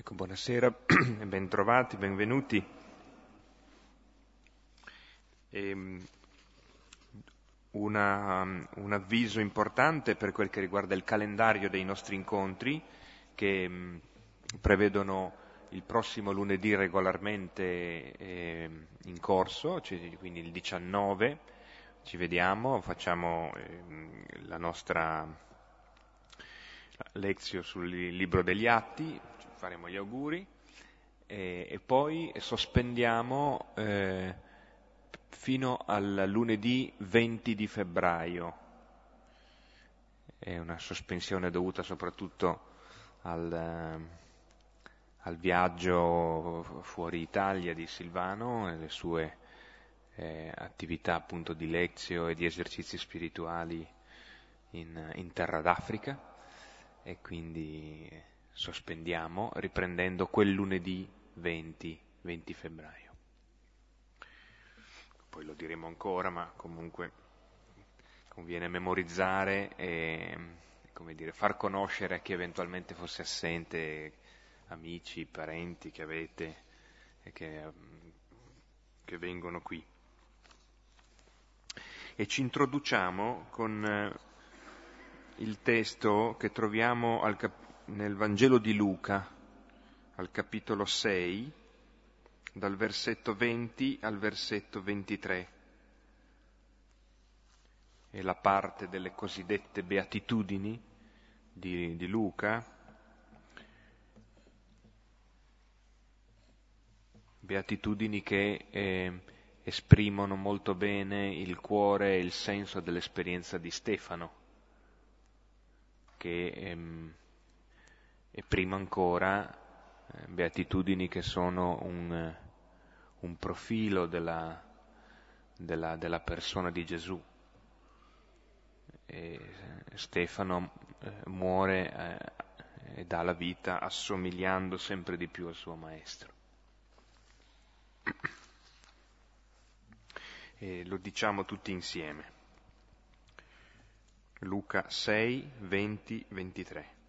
Ecco, buonasera bentrovati, benvenuti. E, ehm, una, un avviso importante per quel che riguarda il calendario dei nostri incontri che mm, prevedono il prossimo lunedì regolarmente eh, in corso, quindi il 19, ci vediamo, facciamo eh, la nostra lezio sul libro degli atti, faremo gli auguri e, e poi sospendiamo eh, fino al lunedì 20 di febbraio. È una sospensione dovuta soprattutto al, eh, al viaggio fuori Italia di Silvano e le sue eh, attività appunto di lezio e di esercizi spirituali in, in terra d'Africa e quindi sospendiamo riprendendo quel lunedì 20, 20 febbraio. Poi lo diremo ancora, ma comunque conviene memorizzare e dire, far conoscere a chi eventualmente fosse assente, amici, parenti che avete e che, che vengono qui. E ci introduciamo con eh, il testo che troviamo al cap- nel Vangelo di Luca, al capitolo 6, dal versetto 20 al versetto 23. È la parte delle cosiddette beatitudini di, di Luca, beatitudini che eh, esprimono molto bene il cuore e il senso dell'esperienza di Stefano, che ehm, e prima ancora eh, beatitudini che sono un, un profilo della, della, della, persona di Gesù. E Stefano eh, muore eh, e dà la vita assomigliando sempre di più al suo maestro. E lo diciamo tutti insieme. Luca 6, 20, 23.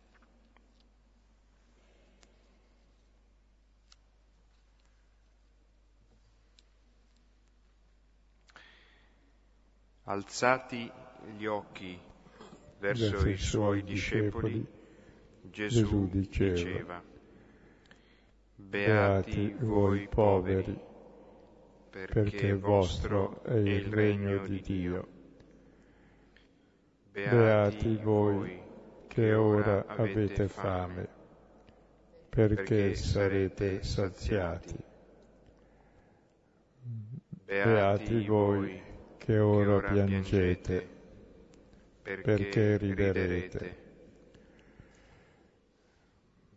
Alzati gli occhi verso, verso i suoi discepoli, Gesù diceva, diceva Beati voi poveri, perché vostro è il regno di Dio. Beati voi che ora avete fame, perché sarete saziati. Beati voi che ora piangete, perché riderete.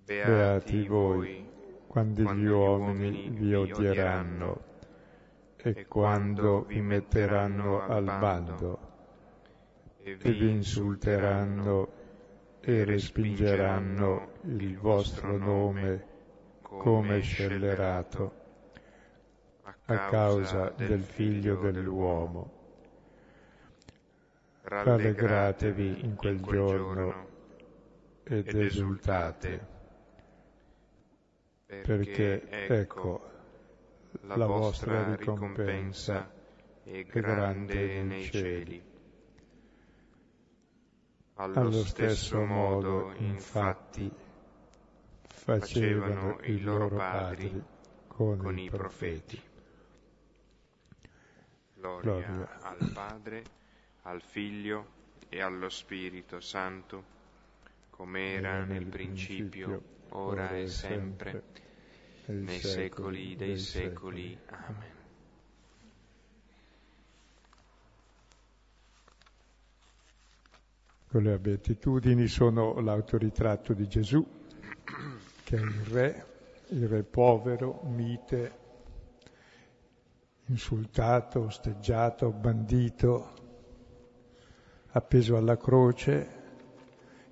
Beati voi quando gli uomini vi odieranno e quando vi metteranno al bando e vi insulteranno e respingeranno il vostro nome come scellerato a causa del figlio dell'uomo. Rallegratevi in quel giorno ed esultate, perché ecco, la vostra ricompensa è grande nei cieli. Allo stesso modo, infatti, facevano i loro padri con i profeti. Gloria, Gloria al Padre, al Figlio e allo Spirito Santo, come era nel principio, ora e sempre, nei secoli dei secoli. Amen. Le beatitudini sono l'autoritratto di Gesù, che è il Re, il Re povero, mite, insultato, osteggiato, bandito, appeso alla croce,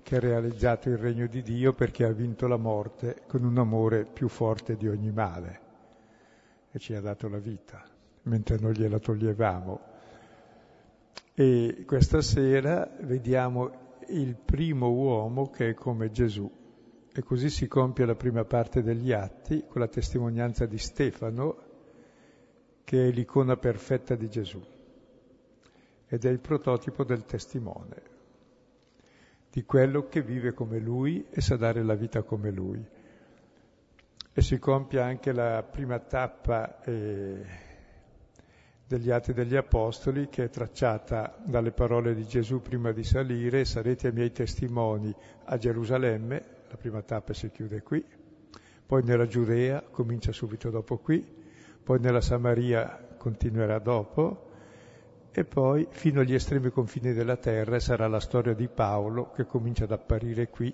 che ha realizzato il regno di Dio perché ha vinto la morte con un amore più forte di ogni male e ci ha dato la vita, mentre noi gliela toglievamo. E questa sera vediamo il primo uomo che è come Gesù, E così si compie la prima parte degli atti con la testimonianza di Stefano, che è l'icona perfetta di Gesù ed è il prototipo del testimone, di quello che vive come lui e sa dare la vita come lui. E si compie anche la prima tappa eh, degli Atti degli Apostoli che è tracciata dalle parole di Gesù prima di salire, sarete miei testimoni a Gerusalemme, la prima tappa si chiude qui, poi nella Giudea, comincia subito dopo qui, poi nella Samaria continuerà dopo, e poi fino agli estremi confini della terra sarà la storia di Paolo che comincia ad apparire qui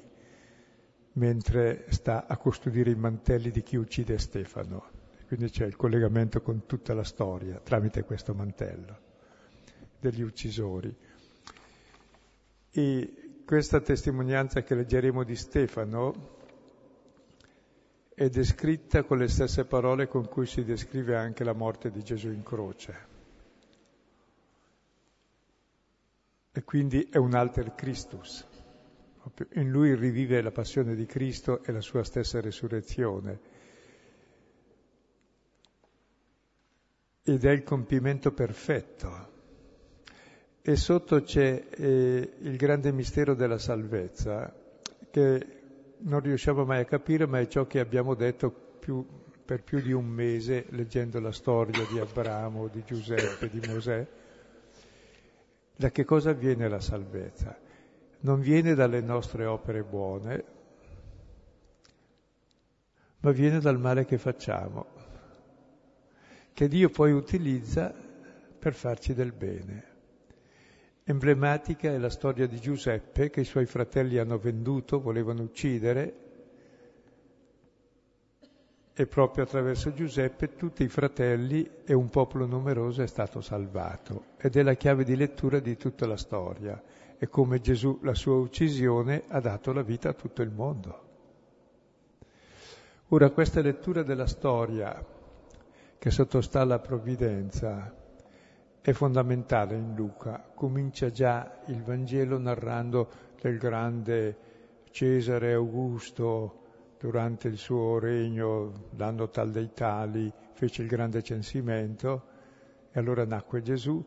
mentre sta a custodire i mantelli di chi uccide Stefano. Quindi c'è il collegamento con tutta la storia tramite questo mantello degli uccisori. E questa testimonianza che leggeremo di Stefano è descritta con le stesse parole con cui si descrive anche la morte di Gesù in croce. E quindi è un alter Christus. In lui rivive la passione di Cristo e la sua stessa resurrezione ed è il compimento perfetto. E sotto c'è eh, il grande mistero della salvezza, che non riusciamo mai a capire, ma è ciò che abbiamo detto più, per più di un mese leggendo la storia di Abramo, di Giuseppe, di Mosè. Da che cosa viene la salvezza? Non viene dalle nostre opere buone, ma viene dal male che facciamo che Dio poi utilizza per farci del bene. Emblematica è la storia di Giuseppe che i suoi fratelli hanno venduto, volevano uccidere, e proprio attraverso Giuseppe tutti i fratelli e un popolo numeroso è stato salvato. Ed è la chiave di lettura di tutta la storia. È come Gesù, la sua uccisione, ha dato la vita a tutto il mondo. Ora, questa lettura della storia che sottostà alla provvidenza è fondamentale in Luca. Comincia già il Vangelo narrando del grande Cesare Augusto durante il suo regno, l'anno tal dei tali, fece il grande censimento e allora nacque Gesù.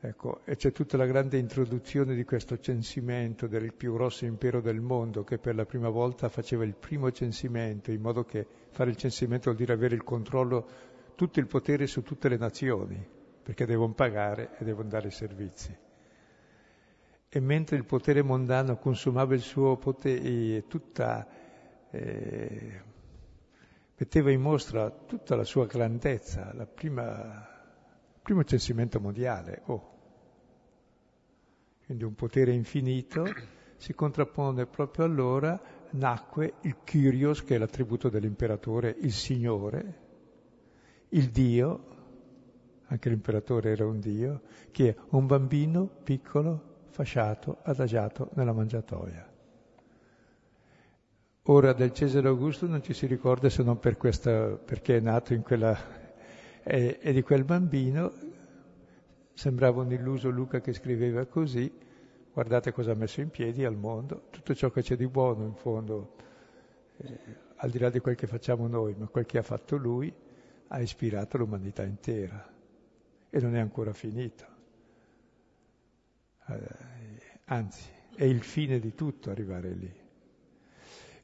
Ecco, e c'è tutta la grande introduzione di questo censimento del più grosso impero del mondo che per la prima volta faceva il primo censimento, in modo che fare il censimento vuol dire avere il controllo tutto il potere su tutte le nazioni, perché devono pagare e devono dare servizi. E mentre il potere mondano consumava il suo potere, tutta, eh, metteva in mostra tutta la sua grandezza, il primo censimento mondiale, oh. quindi un potere infinito, si contrappone proprio allora, nacque il Kyrios, che è l'attributo dell'imperatore, il Signore, il Dio, anche l'imperatore era un Dio, che è un bambino piccolo, fasciato, adagiato nella mangiatoia. Ora del Cesare Augusto non ci si ricorda se non per questa, perché è nato in quella... E, di quel bambino. Sembrava un illuso Luca che scriveva così, guardate cosa ha messo in piedi al mondo, tutto ciò che c'è di buono in fondo, eh, al di là di quel che facciamo noi, ma quel che ha fatto lui, ha ispirato l'umanità intera e non è ancora finito. Eh, anzi, è il fine di tutto arrivare lì.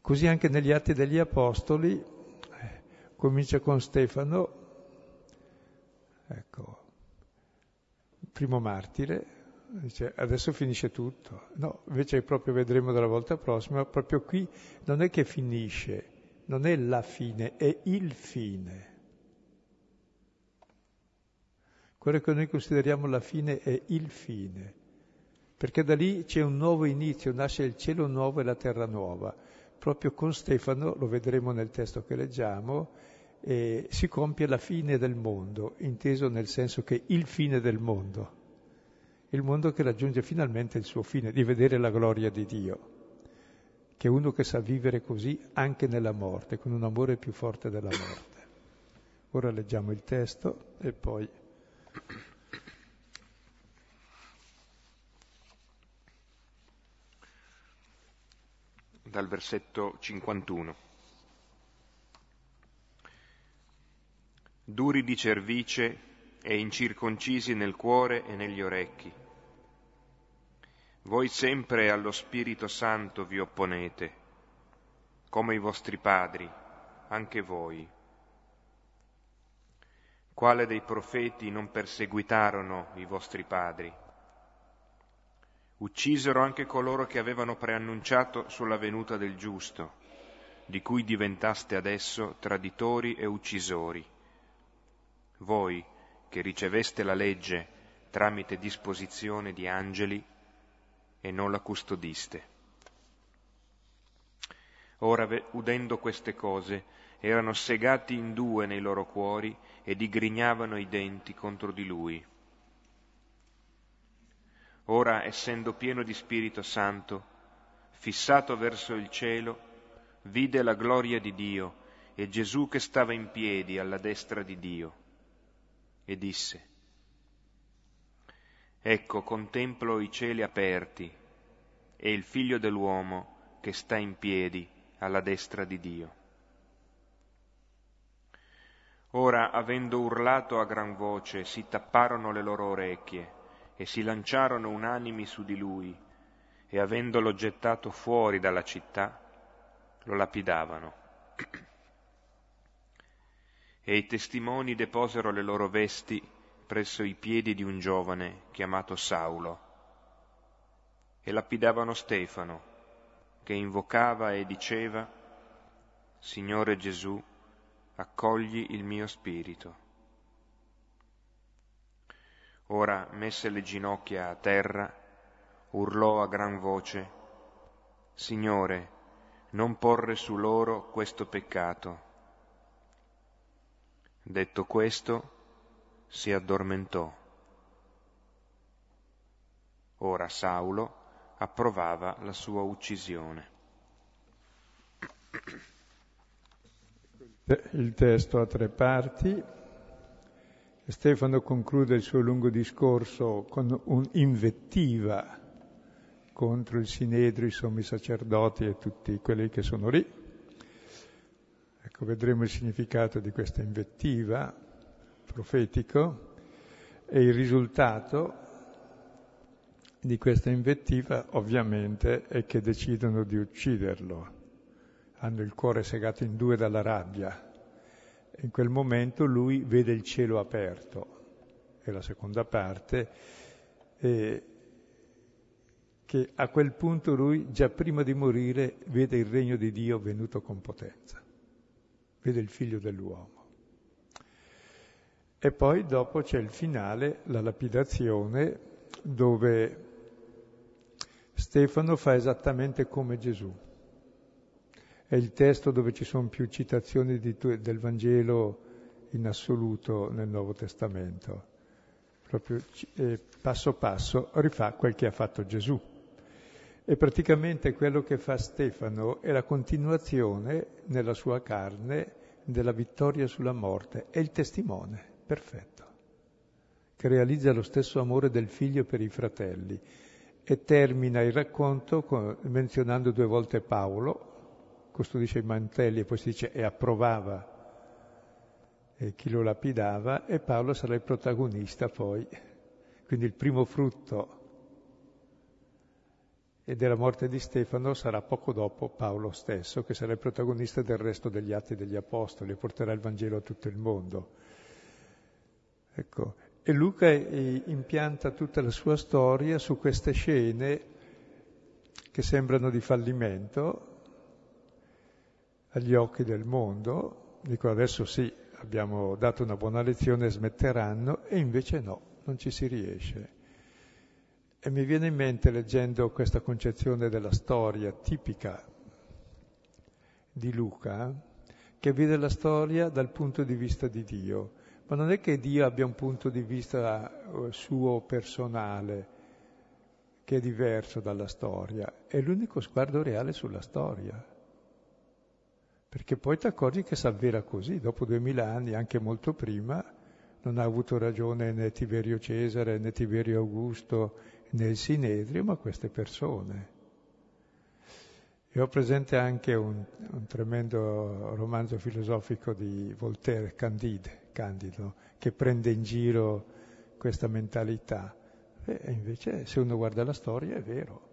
Così anche negli Atti degli Apostoli eh, comincia con Stefano, ecco, primo martire, dice adesso finisce tutto. No, invece proprio vedremo dalla volta prossima, proprio qui non è che finisce, non è la fine, è il fine. Quello che noi consideriamo la fine è il fine, perché da lì c'è un nuovo inizio, nasce il cielo nuovo e la terra nuova. Proprio con Stefano, lo vedremo nel testo che leggiamo, eh, si compie la fine del mondo, inteso nel senso che il fine del mondo, il mondo che raggiunge finalmente il suo fine, di vedere la gloria di Dio, che è uno che sa vivere così anche nella morte, con un amore più forte della morte. Ora leggiamo il testo e poi... dal versetto 51. Duri di cervice e incirconcisi nel cuore e negli orecchi. Voi sempre allo Spirito Santo vi opponete, come i vostri padri, anche voi. Quale dei profeti non perseguitarono i vostri padri? Uccisero anche coloro che avevano preannunciato sulla venuta del giusto, di cui diventaste adesso traditori e uccisori. Voi, che riceveste la legge tramite disposizione di angeli e non la custodiste. Ora, udendo queste cose, erano segati in due nei loro cuori e digrignavano i denti contro di lui. Ora, essendo pieno di Spirito Santo, fissato verso il cielo, vide la gloria di Dio e Gesù che stava in piedi alla destra di Dio, e disse, Ecco, contemplo i cieli aperti e il figlio dell'uomo che sta in piedi alla destra di Dio. Ora, avendo urlato a gran voce, si tapparono le loro orecchie e si lanciarono unanimi su di lui e avendolo gettato fuori dalla città, lo lapidavano. E i testimoni deposero le loro vesti presso i piedi di un giovane chiamato Saulo e lapidavano Stefano, che invocava e diceva, Signore Gesù, accogli il mio spirito. Ora, messe le ginocchia a terra, urlò a gran voce, Signore, non porre su loro questo peccato. Detto questo, si addormentò. Ora Saulo approvava la sua uccisione. Il testo ha tre parti. Stefano conclude il suo lungo discorso con un'invettiva contro il Sinedrio, i sommi sacerdoti e tutti quelli che sono lì. Ecco, vedremo il significato di questa invettiva profetico e il risultato di questa invettiva ovviamente è che decidono di ucciderlo hanno il cuore segato in due dalla rabbia. In quel momento lui vede il cielo aperto, è la seconda parte, e che a quel punto lui, già prima di morire, vede il regno di Dio venuto con potenza, vede il figlio dell'uomo. E poi dopo c'è il finale, la lapidazione, dove Stefano fa esattamente come Gesù è il testo dove ci sono più citazioni di, del Vangelo in assoluto nel Nuovo Testamento. Proprio eh, passo passo rifà quel che ha fatto Gesù. E praticamente quello che fa Stefano è la continuazione nella sua carne della vittoria sulla morte. È il testimone perfetto, che realizza lo stesso amore del figlio per i fratelli e termina il racconto con, menzionando due volte Paolo, custodisce i mantelli e poi si dice e approvava e chi lo lapidava e Paolo sarà il protagonista poi, quindi il primo frutto e della morte di Stefano sarà poco dopo Paolo stesso, che sarà il protagonista del resto degli atti degli Apostoli e porterà il Vangelo a tutto il mondo. Ecco. E Luca impianta tutta la sua storia su queste scene che sembrano di fallimento, agli occhi del mondo, dico adesso sì, abbiamo dato una buona lezione, smetteranno, e invece no, non ci si riesce. E mi viene in mente, leggendo questa concezione della storia tipica di Luca, che vede la storia dal punto di vista di Dio, ma non è che Dio abbia un punto di vista eh, suo personale, che è diverso dalla storia, è l'unico sguardo reale sulla storia perché poi ti accorgi che si avvera così, dopo duemila anni, anche molto prima, non ha avuto ragione né Tiberio Cesare, né Tiberio Augusto, né il Sinedrio, ma queste persone. E ho presente anche un, un tremendo romanzo filosofico di Voltaire, Candide, Candido, che prende in giro questa mentalità. E invece se uno guarda la storia è vero.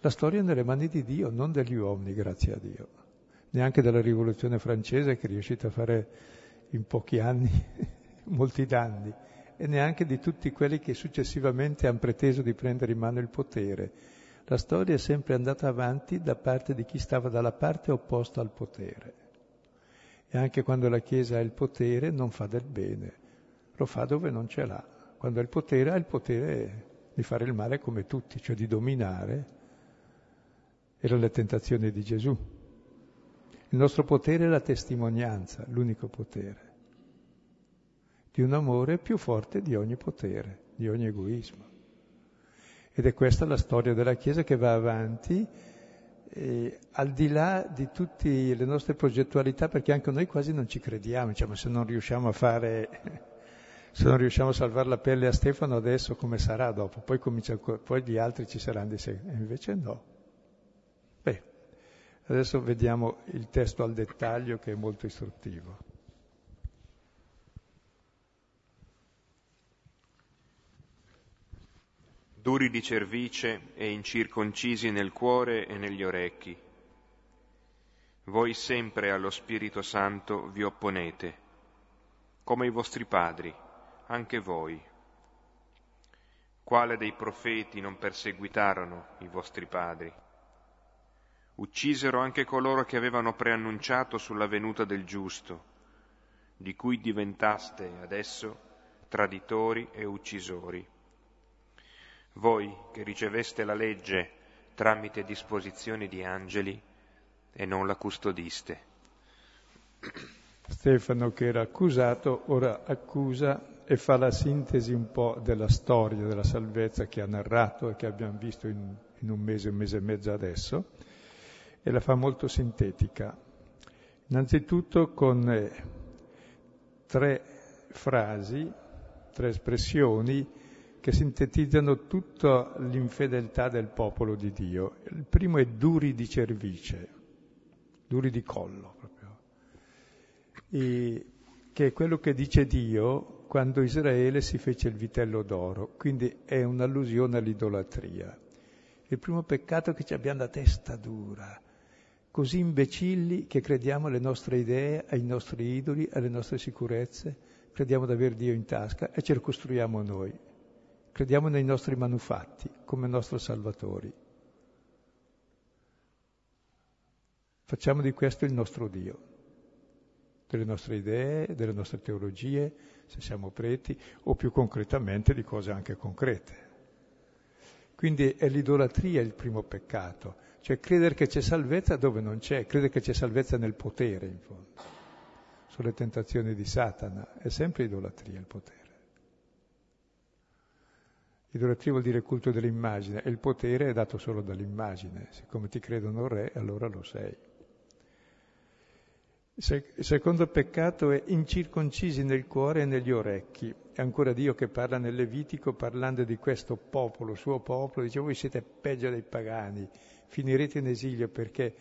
La storia è nelle mani di Dio, non degli uomini, grazie a Dio. Neanche della rivoluzione francese che è riuscita a fare in pochi anni molti danni e neanche di tutti quelli che successivamente hanno preteso di prendere in mano il potere la storia è sempre andata avanti da parte di chi stava dalla parte opposta al potere. E anche quando la Chiesa ha il potere non fa del bene, lo fa dove non ce l'ha. Quando ha il potere ha il potere di fare il male come tutti, cioè di dominare. Era la tentazione di Gesù. Il nostro potere è la testimonianza, l'unico potere, di un amore più forte di ogni potere, di ogni egoismo. Ed è questa la storia della Chiesa che va avanti, eh, al di là di tutte le nostre progettualità, perché anche noi quasi non ci crediamo, diciamo se non riusciamo a fare, se non riusciamo a salvare la pelle a Stefano adesso come sarà dopo, poi, comincia, poi gli altri ci saranno di sé, e invece no. Adesso vediamo il testo al dettaglio che è molto istruttivo. duri di cervice e incirconcisi nel cuore e negli orecchi. Voi sempre allo Spirito Santo vi opponete, come i vostri padri, anche voi. Quale dei profeti non perseguitarono i vostri padri? Uccisero anche coloro che avevano preannunciato sulla venuta del giusto, di cui diventaste adesso traditori e uccisori voi che riceveste la legge tramite disposizioni di angeli e non la custodiste. Stefano che era accusato ora accusa e fa la sintesi un po' della storia della salvezza che ha narrato e che abbiamo visto in, in un mese, un mese e mezzo adesso, e la fa molto sintetica. Innanzitutto con eh, tre frasi, tre espressioni che sintetizzano tutta l'infedeltà del popolo di Dio. Il primo è duri di cervice, duri di collo proprio, e che è quello che dice Dio quando Israele si fece il vitello d'oro, quindi è un'allusione all'idolatria. Il primo peccato è che ci abbiamo la testa dura, così imbecilli che crediamo alle nostre idee, ai nostri idoli, alle nostre sicurezze, crediamo di aver Dio in tasca e ce lo costruiamo noi. Crediamo nei nostri manufatti come nostro Salvatori. Facciamo di questo il nostro Dio, delle nostre idee, delle nostre teologie, se siamo preti, o più concretamente di cose anche concrete. Quindi è l'idolatria il primo peccato, cioè credere che c'è salvezza dove non c'è, credere che c'è salvezza nel potere, in fondo. Sulle tentazioni di Satana, è sempre idolatria il potere. Idolatria vuol dire culto dell'immagine e il potere è dato solo dall'immagine. Siccome ti credono re, allora lo sei. Il secondo peccato è incirconcisi nel cuore e negli orecchi. È ancora Dio che parla nel Levitico parlando di questo popolo, suo popolo, dice voi siete peggio dei pagani, finirete in esilio perché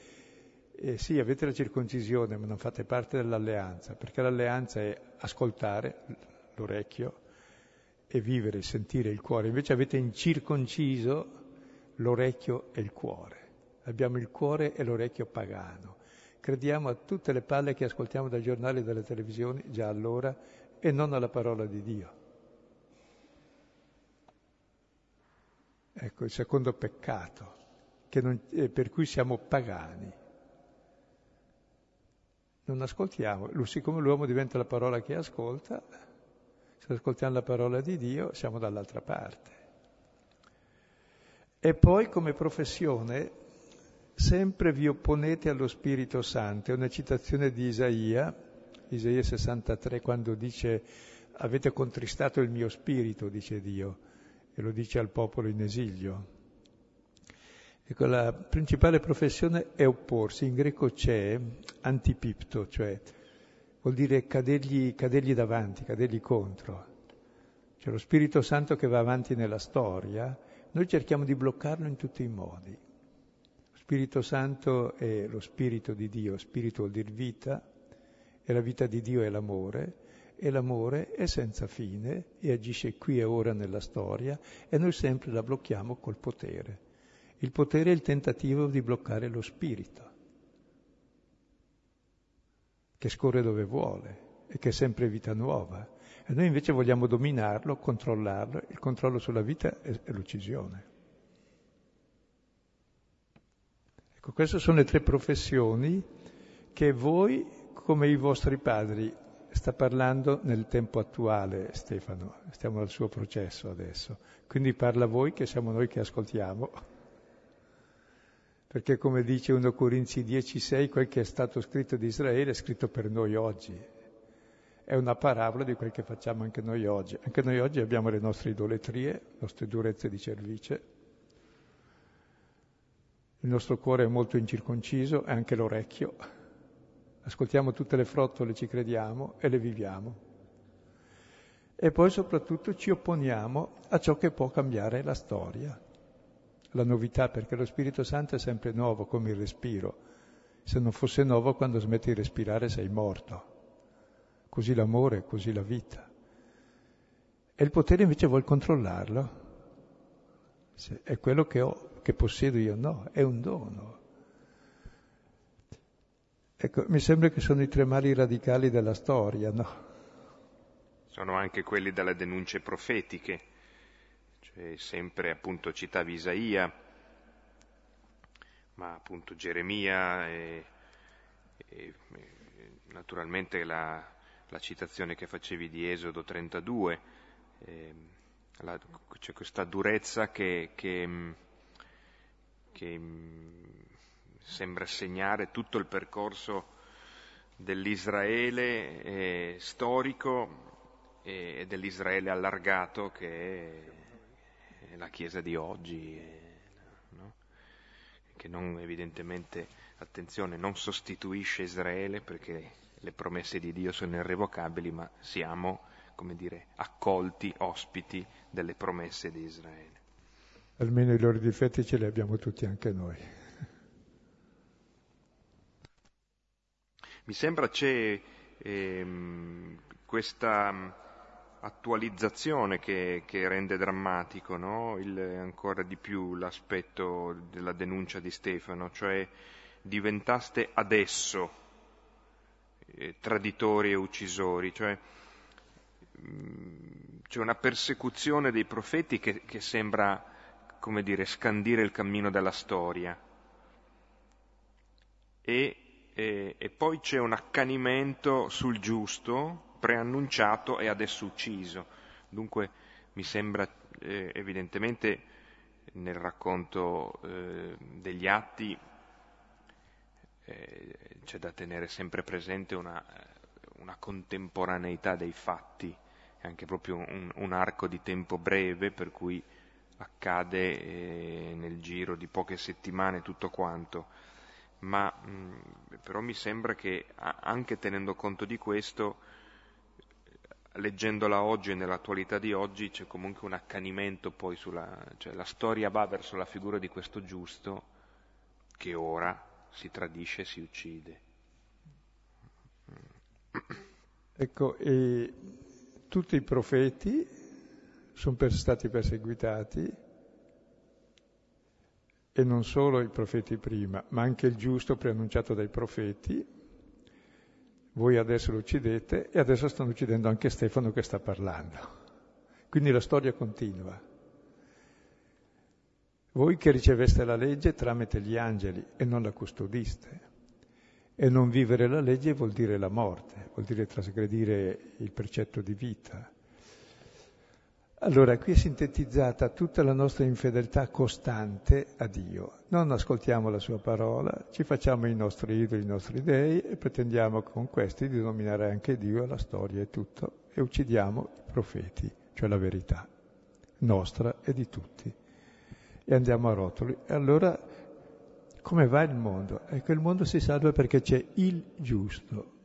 eh, sì, avete la circoncisione ma non fate parte dell'alleanza, perché l'alleanza è ascoltare l'orecchio, e vivere, sentire il cuore, invece avete incirconciso l'orecchio e il cuore. Abbiamo il cuore e l'orecchio pagano. Crediamo a tutte le palle che ascoltiamo dai giornali e dalle televisioni già allora e non alla parola di Dio. Ecco il secondo peccato, non, eh, per cui siamo pagani. Non ascoltiamo, siccome l'uomo diventa la parola che ascolta, se ascoltiamo la parola di Dio siamo dall'altra parte. E poi come professione sempre vi opponete allo Spirito Santo. È una citazione di Isaia, Isaia 63, quando dice avete contristato il mio spirito, dice Dio, e lo dice al popolo in esilio. Ecco, la principale professione è opporsi. In greco c'è antipipto, cioè vuol dire cadergli, cadergli davanti, cadergli contro. C'è lo Spirito Santo che va avanti nella storia, noi cerchiamo di bloccarlo in tutti i modi. Lo Spirito Santo è lo Spirito di Dio, Spirito vuol dire vita, e la vita di Dio è l'amore, e l'amore è senza fine e agisce qui e ora nella storia e noi sempre la blocchiamo col potere. Il potere è il tentativo di bloccare lo spirito, che scorre dove vuole e che è sempre vita nuova. E noi invece vogliamo dominarlo, controllarlo. Il controllo sulla vita è, l'uccisione. Ecco, queste sono le tre professioni che voi, come i vostri padri, sta parlando nel tempo attuale Stefano, stiamo al suo processo adesso, quindi parla voi che siamo noi che ascoltiamo, perché come dice 1 Corinzi 10,6, quel che è stato scritto di Israele è scritto per noi oggi, è una parabola di quel che facciamo anche noi oggi, anche noi oggi abbiamo le nostre idolatrie, le nostre durezze di cervice, il nostro cuore è molto incirconciso e anche l'orecchio, ascoltiamo tutte le frottole, ci crediamo e le viviamo. E poi soprattutto ci opponiamo a ciò che può cambiare la storia, la novità, perché lo Spirito Santo è sempre nuovo come il respiro. Se non fosse nuovo, quando smetti di respirare sei morto. Così l'amore, così la vita. E il potere invece vuol controllarlo. È quello che ho, che possiedo io, no, è un dono. Ecco, mi sembra che sono i tre mali radicali della storia, no? Sono anche quelli delle denunce profetiche, cioè sempre appunto citavi Isaia, ma appunto Geremia e, e, naturalmente la, la, citazione che facevi di Esodo 32, eh, la, c'è questa durezza che, che, che sembra segnare tutto il percorso dell'Israele eh, storico e dell'Israele allargato che è la Chiesa di oggi, no? che non evidentemente, attenzione, non sostituisce Israele perché le promesse di Dio sono irrevocabili, ma siamo, come dire, accolti, ospiti delle promesse di Israele. Almeno i loro difetti ce li abbiamo tutti anche noi. Mi sembra c'è ehm, questa attualizzazione che, che rende drammatico no? Il, ancora di più l'aspetto della denuncia di Stefano, cioè diventaste adesso eh, traditori e uccisori, cioè mm, c'è una persecuzione dei profeti che, che sembra, come dire, scandire il cammino della storia. E e, e poi c'è un accanimento sul giusto, preannunciato e adesso ucciso. Dunque mi sembra eh, evidentemente nel racconto eh, degli atti eh, c'è da tenere sempre presente una, una, contemporaneità dei fatti, anche proprio un, un, arco di tempo breve per cui accade eh, nel giro di poche settimane tutto quanto ma mh, però mi sembra che anche tenendo conto di questo, leggendola oggi e nell'attualità di oggi, c'è comunque un accanimento poi sulla, cioè la storia va verso la figura di questo giusto che ora si tradisce e si uccide. Ecco, e tutti i profeti sono stati perseguitati, e non solo i profeti prima, ma anche il giusto preannunciato dai profeti. Voi adesso lo uccidete e adesso stanno uccidendo anche Stefano che sta parlando. Quindi la storia continua. Voi che riceveste la legge tramite gli angeli e non la custodiste. E non vivere la legge vuol dire la morte, vuol dire trasgredire il precetto di vita. Allora, qui è sintetizzata tutta la nostra infedeltà costante a Dio. Non ascoltiamo la sua parola, ci facciamo i nostri idoli, i nostri dei e pretendiamo con questi di dominare anche Dio, la storia e tutto, e uccidiamo i profeti, cioè la verità nostra e di tutti. E andiamo a rotoli. E allora, come va il mondo? Ecco, il mondo si salva perché c'è il giusto,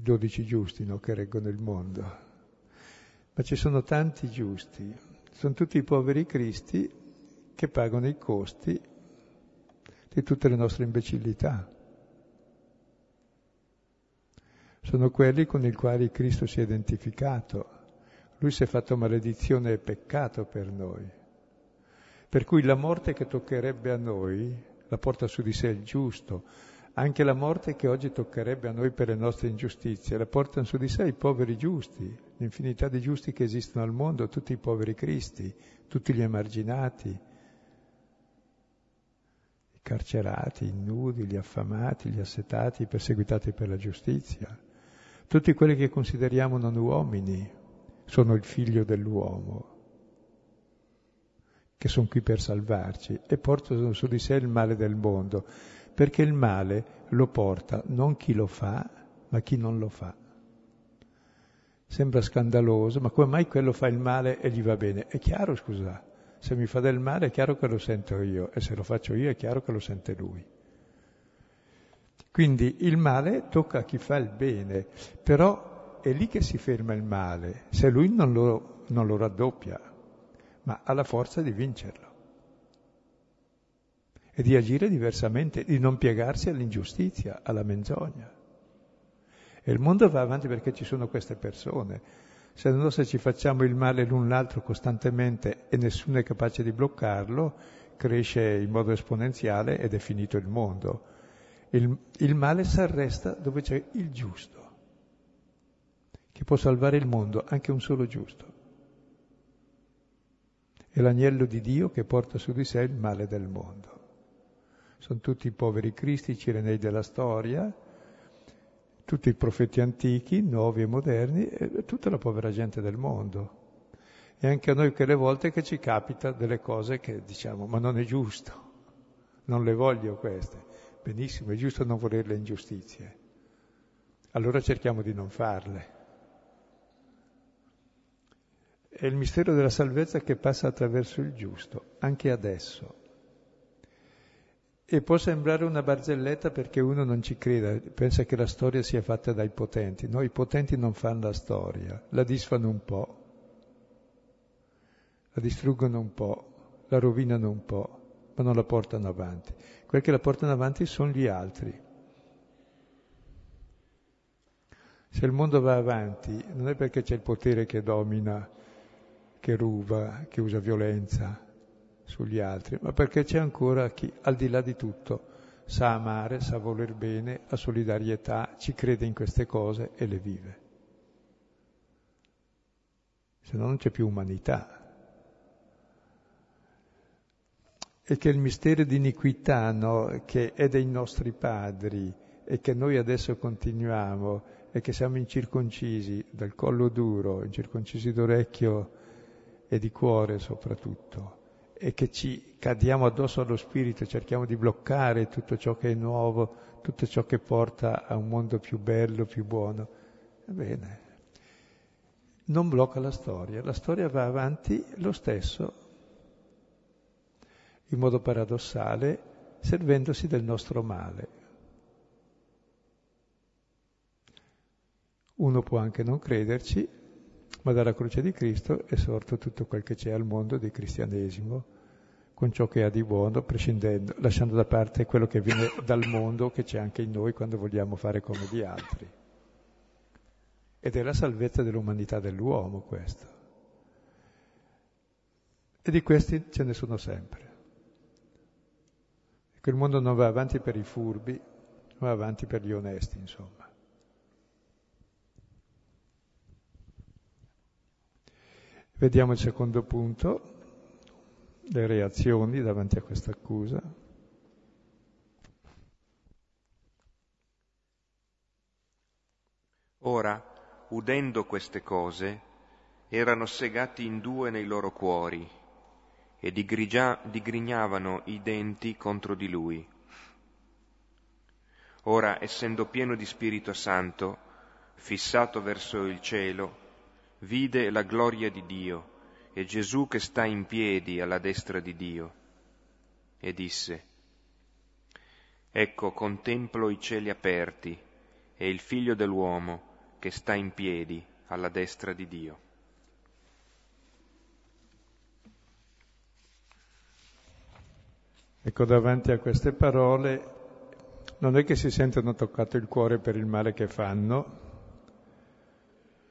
dodici giusti no, che reggono il mondo. Ma ci sono tanti giusti, sono tutti i poveri cristi che pagano i costi di tutte le nostre imbecillità. Sono quelli con i quali Cristo si è identificato. Lui si è fatto maledizione e peccato per noi. Per cui la morte che toccherebbe a noi la porta su di sé il giusto. Anche la morte che oggi toccherebbe a noi per le nostre ingiustizie, la portano su di sé i poveri giusti, l'infinità di giusti che esistono al mondo, tutti i poveri cristi, tutti gli emarginati, i carcerati, i nudi, gli affamati, gli assetati, i perseguitati per la giustizia. Tutti quelli che consideriamo non uomini sono il figlio dell'uomo, che sono qui per salvarci e portano su di sé il male del mondo, perché il male lo porta non chi lo fa, ma chi non lo fa. Sembra scandaloso, ma come mai quello fa il male e gli va bene? È chiaro, scusa, se mi fa del male è chiaro che lo sento io e se lo faccio io è chiaro che lo sente lui. Quindi il male tocca a chi fa il bene, però è lì che si ferma il male, se lui non lo, non lo raddoppia, ma ha la forza di vincerlo e di agire diversamente, di non piegarsi all'ingiustizia, alla menzogna. E il mondo va avanti perché ci sono queste persone. Se no, se ci facciamo il male l'un l'altro costantemente e nessuno è capace di bloccarlo, cresce in modo esponenziale ed è finito il mondo. Il, il male si arresta dove c'è il giusto, che può salvare il mondo, anche un solo giusto. È l'agnello di Dio che porta su di sé il male del mondo. Sono tutti i poveri cristi, i cirenei della storia, tutti i profeti antichi, nuovi e moderni, e tutta la povera gente del mondo. E anche a noi quelle volte che ci capita delle cose che diciamo, ma non è giusto, non le voglio queste. Benissimo, è giusto non voler le ingiustizie. Allora cerchiamo di non farle. È il mistero della salvezza che passa attraverso il giusto, anche adesso. E può sembrare una barzelletta perché uno non ci creda, pensa che la storia sia fatta dai potenti. No, i potenti non fanno la storia, la disfano un po', la distruggono un po', la rovinano un po', ma non la portano avanti. Quelli che la portano avanti sono gli altri. Se il mondo va avanti non è perché c'è il potere che domina, che ruba, che usa violenza sugli altri, ma perché c'è ancora chi, al di là di tutto, sa amare, sa voler bene, ha solidarietà, ci crede in queste cose e le vive. Se no non c'è più umanità. e che il mistero di iniquità no, che è dei nostri padri e che noi adesso continuiamo e che siamo incirconcisi dal collo duro, incirconcisi d'orecchio e di cuore soprattutto, e che ci cadiamo addosso allo spirito, cerchiamo di bloccare tutto ciò che è nuovo, tutto ciò che porta a un mondo più bello, più buono. Ebbene, non blocca la storia, la storia va avanti lo stesso in modo paradossale, servendosi del nostro male. Uno può anche non crederci, ma dalla croce di Cristo è sorto tutto quel che c'è al mondo di cristianesimo, con ciò che ha di buono, prescindendo, lasciando da parte quello che viene dal mondo che c'è anche in noi quando vogliamo fare come gli altri. Ed è la salvezza dell'umanità dell'uomo questo. E di questi ce ne sono sempre. Ecco, il mondo non va avanti per i furbi, va avanti per gli onesti, insomma. Vediamo il secondo punto, le reazioni davanti a questa accusa. Ora, udendo queste cose, erano segati in due nei loro cuori e digrigia, digrignavano i denti contro di lui. Ora, essendo pieno di Spirito Santo, fissato verso il cielo, vide la gloria di Dio e Gesù che sta in piedi alla destra di Dio, e disse, Ecco contemplo i cieli aperti e il figlio dell'uomo che sta in piedi alla destra di Dio. Ecco, davanti a queste parole non è che si sentano toccato il cuore per il male che fanno,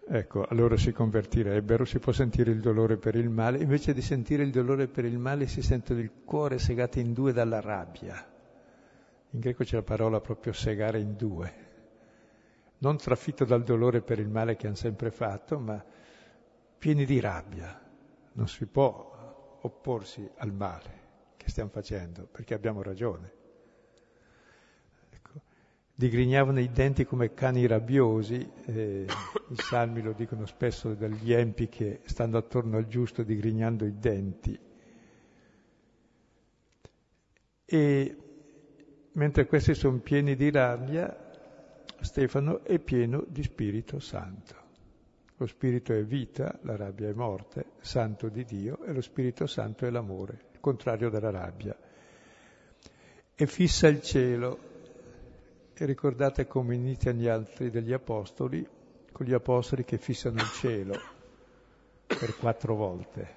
ecco, allora si convertirebbero, si può sentire il dolore per il male, invece di sentire il dolore per il male si sente il cuore segato in due dalla rabbia. In greco c'è la parola proprio segare in due, non trafitto dal dolore per il male che hanno sempre fatto, ma pieni di rabbia. Non si può opporsi al male che stiamo facendo, perché abbiamo ragione. Digrignavano i denti come cani rabbiosi, eh, i salmi lo dicono spesso degli empi che stanno attorno al giusto digrignando i denti. E mentre questi sono pieni di rabbia, Stefano è pieno di Spirito Santo. Lo Spirito è vita, la rabbia è morte, santo di Dio e lo Spirito Santo è l'amore il contrario della rabbia. E fissa il cielo. E ricordate come iniziano gli altri degli apostoli, con gli apostoli che fissano il cielo per quattro volte.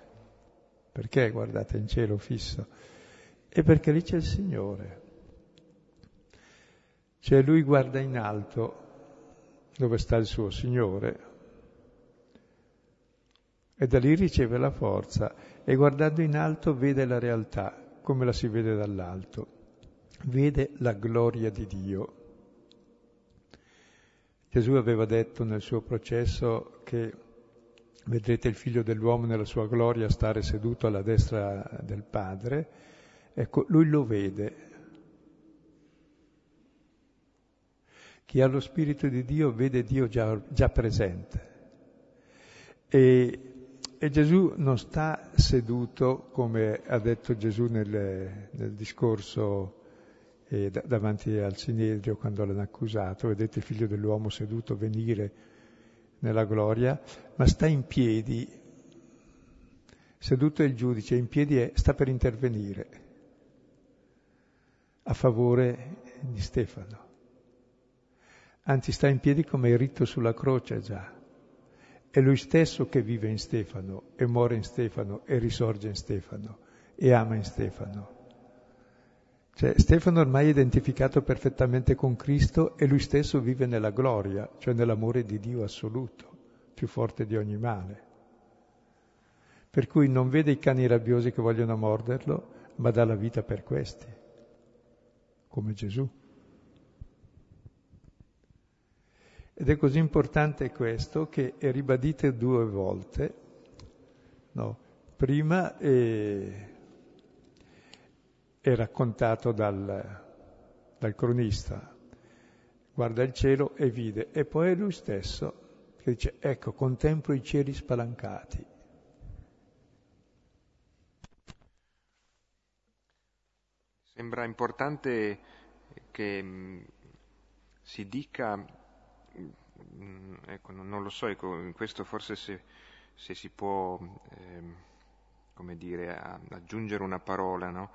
Perché guardate in cielo fisso? E perché lì c'è il Signore. Cioè lui guarda in alto dove sta il suo Signore e da lì riceve la forza e guardando in alto vede la realtà come la si vede dall'alto, vede la gloria di Dio. Gesù aveva detto nel suo processo che vedrete il figlio dell'uomo nella sua gloria stare seduto alla destra del Padre, ecco, lui lo vede. Chi ha lo Spirito di Dio vede Dio già, già presente. E e Gesù non sta seduto, come ha detto Gesù nel, nel discorso eh, d- davanti al Sinedrio quando l'hanno accusato, vedete il figlio dell'uomo seduto venire nella gloria, ma sta in piedi, seduto il giudice, in piedi è, sta per intervenire a favore di Stefano. Anzi sta in piedi come è ritto sulla croce già è lui stesso che vive in Stefano e muore in Stefano e risorge in Stefano e ama in Stefano. Cioè Stefano ormai è identificato perfettamente con Cristo e lui stesso vive nella gloria, cioè nell'amore di Dio assoluto, più forte di ogni male. Per cui non vede i cani rabbiosi che vogliono morderlo, ma dà la vita per questi, come Gesù. Ed è così importante questo che è ribadito due volte. No, prima è, è raccontato dal, dal cronista, guarda il cielo e vide, e poi è lui stesso che dice, ecco, contemplo i cieli spalancati. Sembra importante che mh, si dica Mm, ecco, non lo so, ecco, in questo forse se, se si può, eh, come dire, aggiungere una parola, no?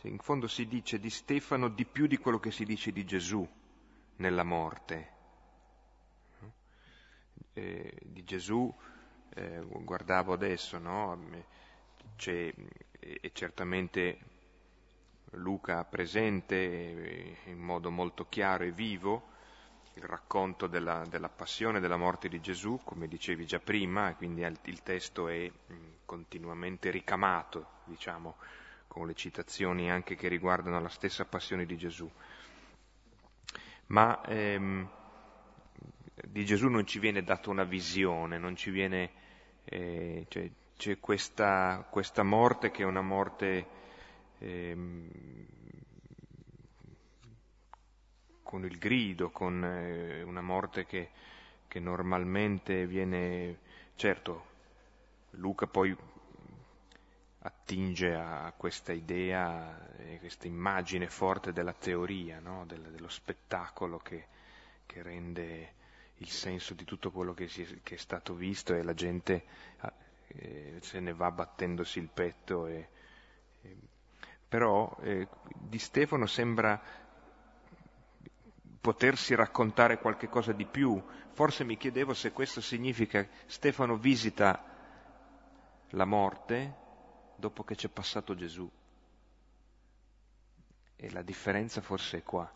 Cioè, in fondo si dice di Stefano di più di quello che si dice di Gesù nella morte. Eh, di Gesù, eh, guardavo adesso, no? C'è, e certamente Luca presente eh, in modo molto chiaro e vivo, il racconto della, della passione della morte di Gesù, come dicevi già prima, quindi il testo è continuamente ricamato, diciamo, con le citazioni anche che riguardano la stessa passione di Gesù. Ma ehm, di Gesù non ci viene data una visione, non ci viene, eh, cioè, c'è questa, questa, morte che è una morte ehm, con il grido, con eh, una morte che, che normalmente viene, certo, Luca poi attinge a questa idea, a questa immagine forte della teoria, no? Del, dello spettacolo che, che, rende il senso di tutto quello che, si, che è stato visto e la gente eh, se ne va battendosi il petto. E, e, però eh, di Stefano sembra potersi raccontare qualche cosa di più. Forse mi chiedevo se questo significa Stefano visita la morte dopo che c'è passato Gesù. e la differenza forse è qua.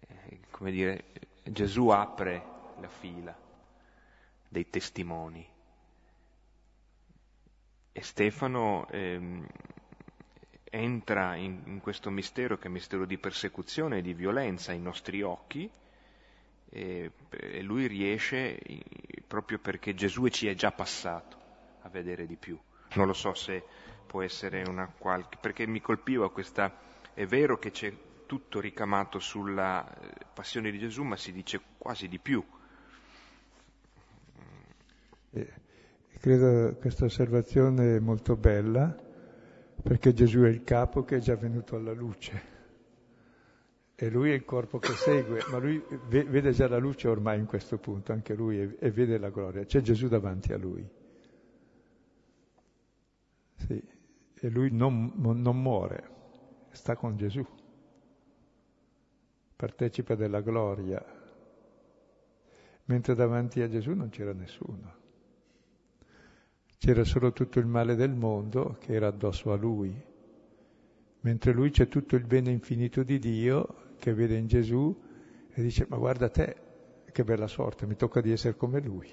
Eh, come dire, Gesù apre la fila dei testimoni e Stefano ehm, entra in, in, questo mistero che è un mistero di persecuzione e di violenza ai nostri occhi e, e lui riesce, proprio perché Gesù ci è già passato, a vedere di più. Non lo so se può essere una qualche... perché mi colpiva questa... È vero che c'è tutto ricamato sulla eh, passione di Gesù, ma si dice quasi di più. Eh, credo questa osservazione molto bella, perché Gesù è il capo che è già venuto alla luce e lui è il corpo che segue, ma lui vede già la luce ormai in questo punto, anche lui, e vede la gloria. C'è Gesù davanti a lui. Sì. E lui non, non muore, sta con Gesù, partecipa della gloria, mentre davanti a Gesù non c'era nessuno. C'era solo tutto il male del mondo che era addosso a lui, mentre lui c'è tutto il bene infinito di Dio che vede in Gesù e dice ma guarda te, che bella sorte, mi tocca di essere come lui.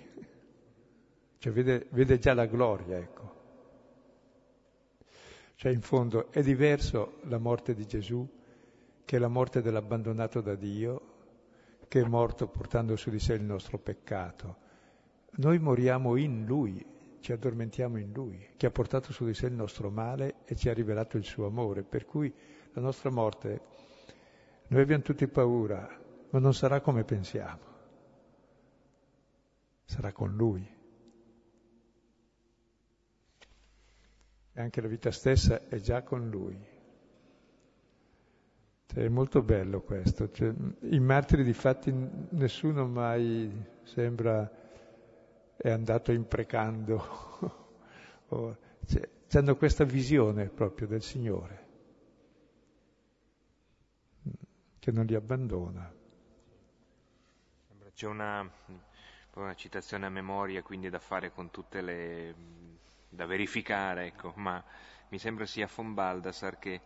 Cioè vede, vede già la gloria, ecco. Cioè in fondo è diverso la morte di Gesù che la morte dell'abbandonato da Dio, che è morto portando su di sé il nostro peccato. Noi moriamo in Lui, ci addormentiamo in Lui, che ha portato su di sé il nostro male e ci ha rivelato il suo amore. Per cui la nostra morte noi abbiamo tutti paura, ma non sarà come pensiamo. Sarà con Lui. E anche la vita stessa è già con Lui. Cioè, è molto bello questo. Cioè, I martiri di fatti nessuno mai sembra è andato imprecando. cioè, hanno questa visione proprio del Signore. che non li abbandona. C'è una, una citazione a memoria, quindi da fare con tutte le... da verificare, ecco, ma mi sembra sia von Baldassar che,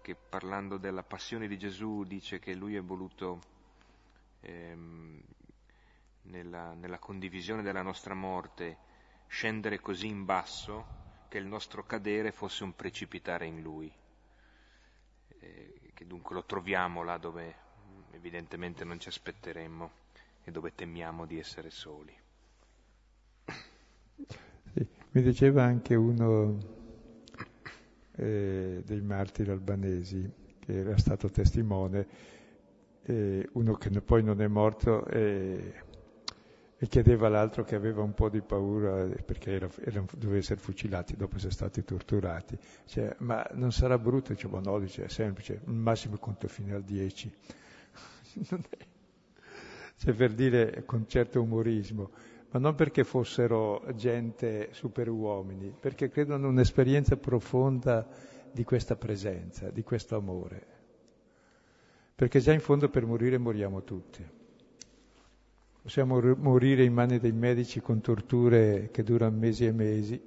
che parlando della passione di Gesù dice che lui è voluto ehm, nella, nella condivisione della nostra morte scendere così in basso che il nostro cadere fosse un precipitare in lui. Eh, che dunque lo troviamo là dove evidentemente non ci aspetteremmo e dove temiamo di essere soli. Mi diceva anche uno eh, dei martiri albanesi, che era stato testimone, eh, uno che poi non è morto, eh, e chiedeva all'altro che aveva un po' di paura perché era, era, doveva essere fucilati dopo essere stati torturati. Cioè, ma non sarà brutto? Dice, no, dice, è semplice, il massimo conto fino al 10. cioè, per dire con certo umorismo, ma non perché fossero gente superuomini, perché credono un'esperienza profonda di questa presenza, di questo amore. Perché già in fondo per morire moriamo tutti. Possiamo morire in mani dei medici con torture che durano mesi e mesi,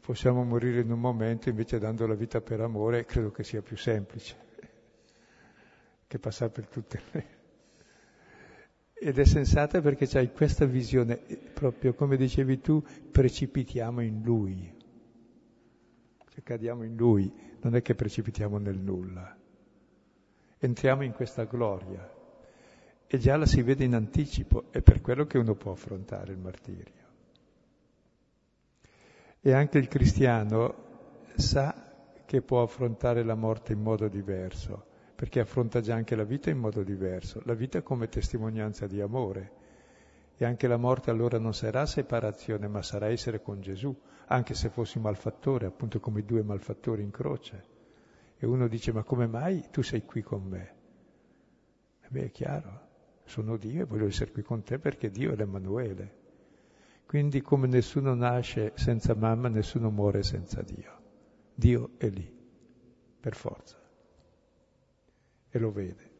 possiamo morire in un momento invece dando la vita per amore, credo che sia più semplice che passare per tutte le... Ed è sensata perché c'hai questa visione, proprio come dicevi tu, precipitiamo in Lui, cioè cadiamo in Lui, non è che precipitiamo nel nulla, entriamo in questa gloria. E già la si vede in anticipo, è per quello che uno può affrontare il martirio. E anche il cristiano sa che può affrontare la morte in modo diverso, perché affronta già anche la vita in modo diverso, la vita come testimonianza di amore. E anche la morte allora non sarà separazione, ma sarà essere con Gesù, anche se fossi malfattore, appunto come i due malfattori in croce. E uno dice, ma come mai tu sei qui con me? E beh, è chiaro, sono Dio e voglio essere qui con te perché Dio è l'Emanuele. Quindi come nessuno nasce senza mamma, nessuno muore senza Dio. Dio è lì, per forza. E lo vede.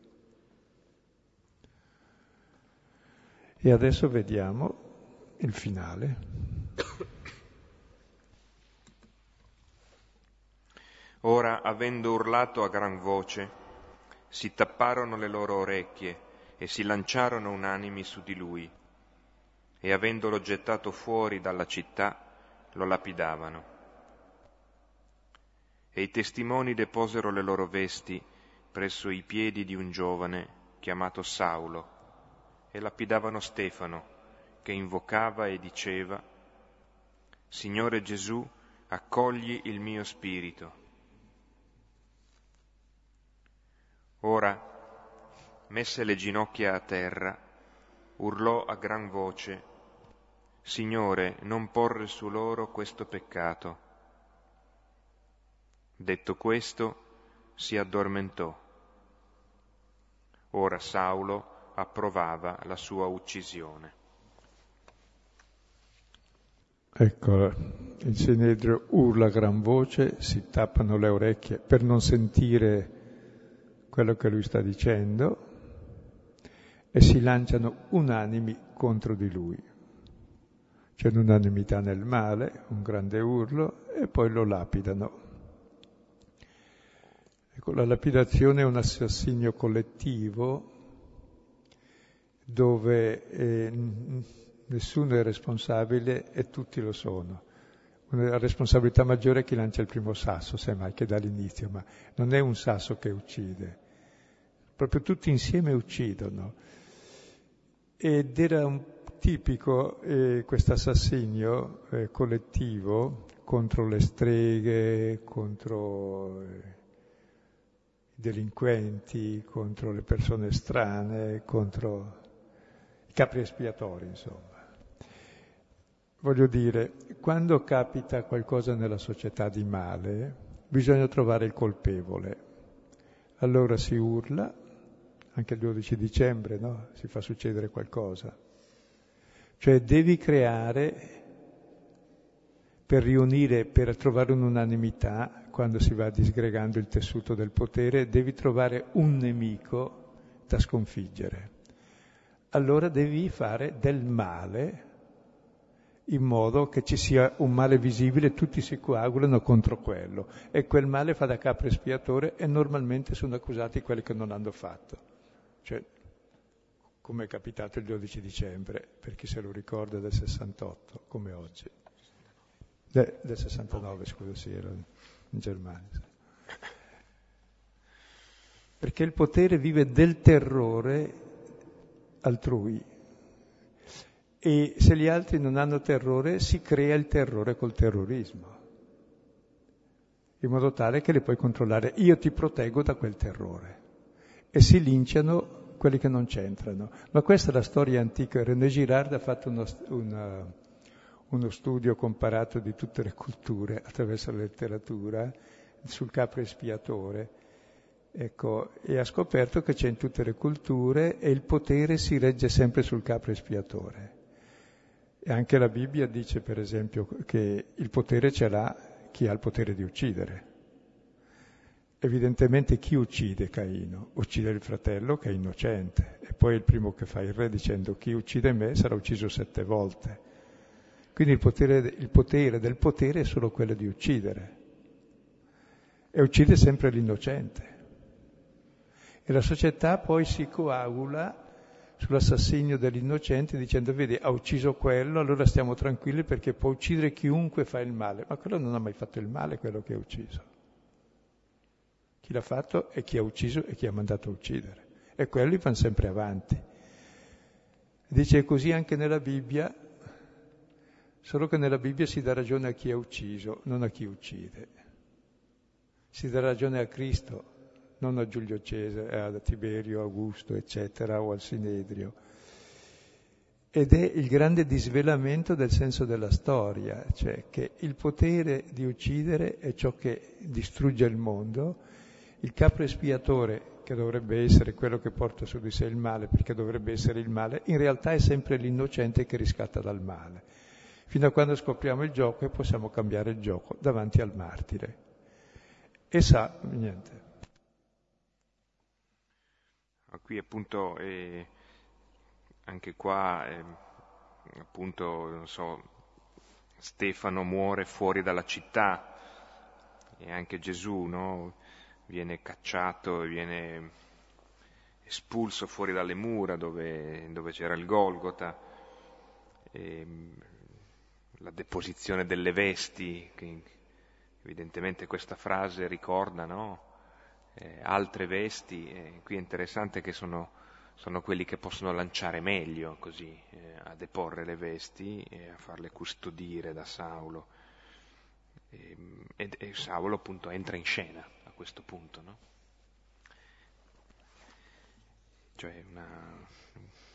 E adesso vediamo il finale. Ora, avendo urlato a gran voce, si tapparono le loro orecchie e si lanciarono unanimi su di lui, e avendolo gettato fuori dalla città, lo lapidavano. E i testimoni deposero le loro vesti presso i piedi di un giovane chiamato Saulo, e lapidavano Stefano, che invocava e diceva, Signore Gesù, accogli il mio spirito. Ora, messe le ginocchia a terra, urlò a gran voce, Signore, non porre su loro questo peccato. Detto questo, si addormentò. Ora Saulo approvava la sua uccisione. Ecco, il Sinedrio urla a gran voce, si tappano le orecchie per non sentire quello che lui sta dicendo e si lanciano unanimi contro di lui. C'è unanimità nel male, un grande urlo e poi lo lapidano. Ecco, la lapidazione è un assassinio collettivo dove eh, nessuno è responsabile e tutti lo sono. La responsabilità maggiore è chi lancia il primo sasso, semmai che dall'inizio, ma non è un sasso che uccide. Proprio tutti insieme uccidono. Ed era un tipico eh, questo assassinio eh, collettivo contro le streghe, contro eh, delinquenti, contro le persone strane, contro i capri espiatori, insomma. Voglio dire, quando capita qualcosa nella società di male, bisogna trovare il colpevole. Allora si urla, anche il 12 dicembre, no? Si fa succedere qualcosa. Cioè devi creare, per riunire, per trovare un'unanimità, quando si va disgregando il tessuto del potere, devi trovare un nemico da sconfiggere. Allora devi fare del male in modo che ci sia un male visibile, tutti si coagulano contro quello e quel male fa da capro espiatore e normalmente sono accusati quelli che non hanno fatto. Cioè, come è capitato il 12 dicembre, per chi se lo ricorda del 68, come oggi. De, del 69, scusa, sì, era in Germania. Perché il potere vive del terrore altrui, e se gli altri non hanno terrore si crea il terrore col terrorismo, in modo tale che li puoi controllare. Io ti proteggo da quel terrore. E si linciano quelli che non c'entrano. Ma questa è la storia antica. René Girard ha fatto uno, una, uno studio comparato di tutte le culture attraverso la letteratura sul capro espiatore. Ecco, e ha scoperto che c'è in tutte le culture e il potere si regge sempre sul capro espiatore. E anche la Bibbia dice, per esempio, che il potere ce l'ha chi ha il potere di uccidere. Evidentemente chi uccide Caino? Uccide il fratello che è innocente e poi il primo che fa il re dicendo chi uccide me sarà ucciso sette volte. Quindi il potere, il potere del potere è solo quello di uccidere e uccide sempre l'innocente. E la società poi si coagula sull'assassinio dell'innocente dicendo vedi ha ucciso quello, allora stiamo tranquilli perché può uccidere chiunque fa il male, ma quello non ha mai fatto il male, quello che ha ucciso. Chi l'ha fatto è chi ha ucciso e chi ha mandato a uccidere. E quelli vanno sempre avanti. Dice così anche nella Bibbia, solo che nella Bibbia si dà ragione a chi ha ucciso, non a chi uccide. Si dà ragione a Cristo, non a Giulio Cesare, eh, a Tiberio, Augusto, eccetera, o al Sinedrio. Ed è il grande disvelamento del senso della storia, cioè che il potere di uccidere è ciò che distrugge il mondo, il capo espiatore, che dovrebbe essere quello che porta su di sé il male, perché dovrebbe essere il male, in realtà è sempre l'innocente che riscatta dal male. Fino a quando scopriamo il gioco e possiamo cambiare il gioco davanti al martire. E sa, niente, qui appunto eh, anche qua eh, appunto non so Stefano muore fuori dalla città e anche Gesù no? viene cacciato, viene espulso fuori dalle mura dove, dove c'era il Golgota, e, la deposizione delle vesti, che evidentemente questa frase ricorda no? eh, altre vesti, eh, qui è interessante che sono, sono, quelli che possono lanciare meglio così, eh, a deporre le vesti e a farle custodire da Saulo. E, e, e Saulo appunto entra in scena a questo punto, no? Cioè una,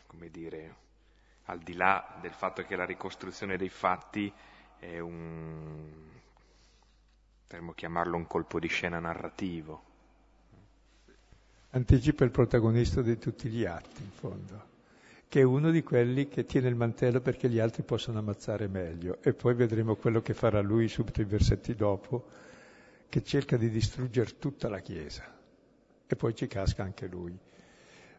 come dire, al di là del fatto che la ricostruzione dei fatti è un, potremmo chiamarlo un colpo di scena narrativo. Anticipa il protagonista di tutti gli atti, in fondo, che è uno di quelli che tiene il mantello perché gli altri possano ammazzare meglio. E poi vedremo quello che farà lui subito i versetti dopo, che cerca di distruggere tutta la Chiesa. E poi ci casca anche lui.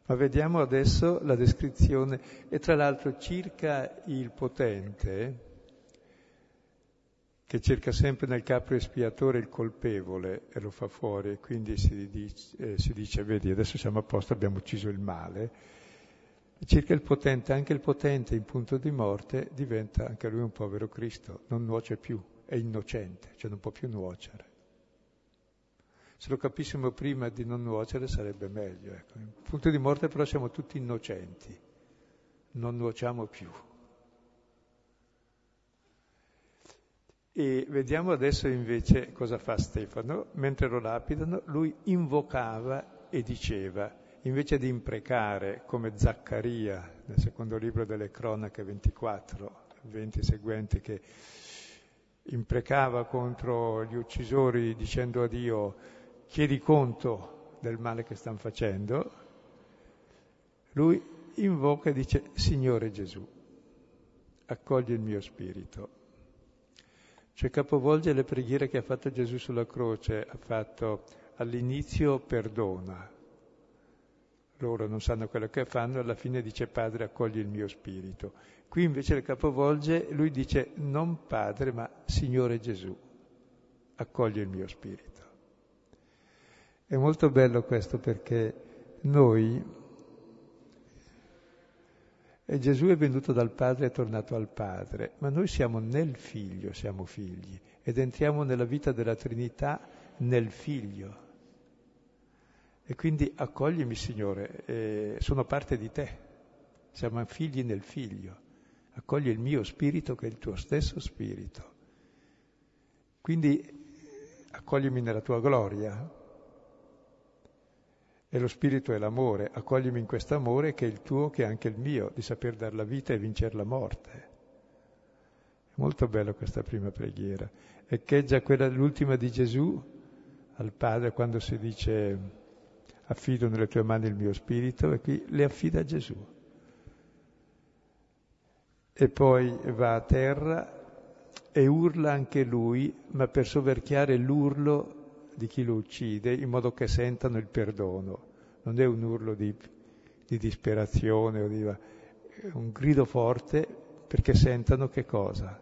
Ma vediamo adesso la descrizione, e tra l'altro circa il potente, che cerca sempre nel capo espiatore il colpevole e lo fa fuori, e quindi si dice, eh, si dice, vedi, adesso siamo a posto, abbiamo ucciso il male. Circa il potente, anche il potente in punto di morte diventa anche lui un povero Cristo, non nuoce più, è innocente, cioè non può più nuocere. Se lo capissimo prima di non nuocere sarebbe meglio. Ecco. In punto di morte però siamo tutti innocenti, non nuociamo più. E vediamo adesso invece cosa fa Stefano. Mentre lo lapidano, lui invocava e diceva, invece di imprecare come Zaccaria nel secondo libro delle cronache 24, 20 seguenti, che imprecava contro gli uccisori dicendo a Dio chiedi conto del male che stanno facendo, lui invoca e dice Signore Gesù, accogli il mio spirito. Cioè capovolge le preghiere che ha fatto Gesù sulla croce, ha fatto all'inizio perdona, loro non sanno quello che fanno, alla fine dice Padre accogli il mio spirito. Qui invece le capovolge, lui dice non Padre ma Signore Gesù, accogli il mio spirito. È molto bello questo perché noi, e Gesù è venuto dal Padre e è tornato al Padre, ma noi siamo nel Figlio, siamo figli, ed entriamo nella vita della Trinità nel Figlio. E quindi accoglimi, Signore, eh, sono parte di te, siamo figli nel Figlio, accogli il mio spirito che è il tuo stesso spirito. Quindi accoglimi nella tua gloria, e lo spirito è l'amore, accoglimi in questo amore che è il tuo, che è anche il mio, di saper dare la vita e vincere la morte. È molto bella questa prima preghiera. Echeggia quella l'ultima di Gesù al Padre quando si dice affido nelle tue mani il mio spirito e qui le affida a Gesù. E poi va a terra e urla anche lui, ma per soverchiare l'urlo di chi lo uccide in modo che sentano il perdono. Non è un urlo di, di disperazione o di... un grido forte perché sentano che cosa?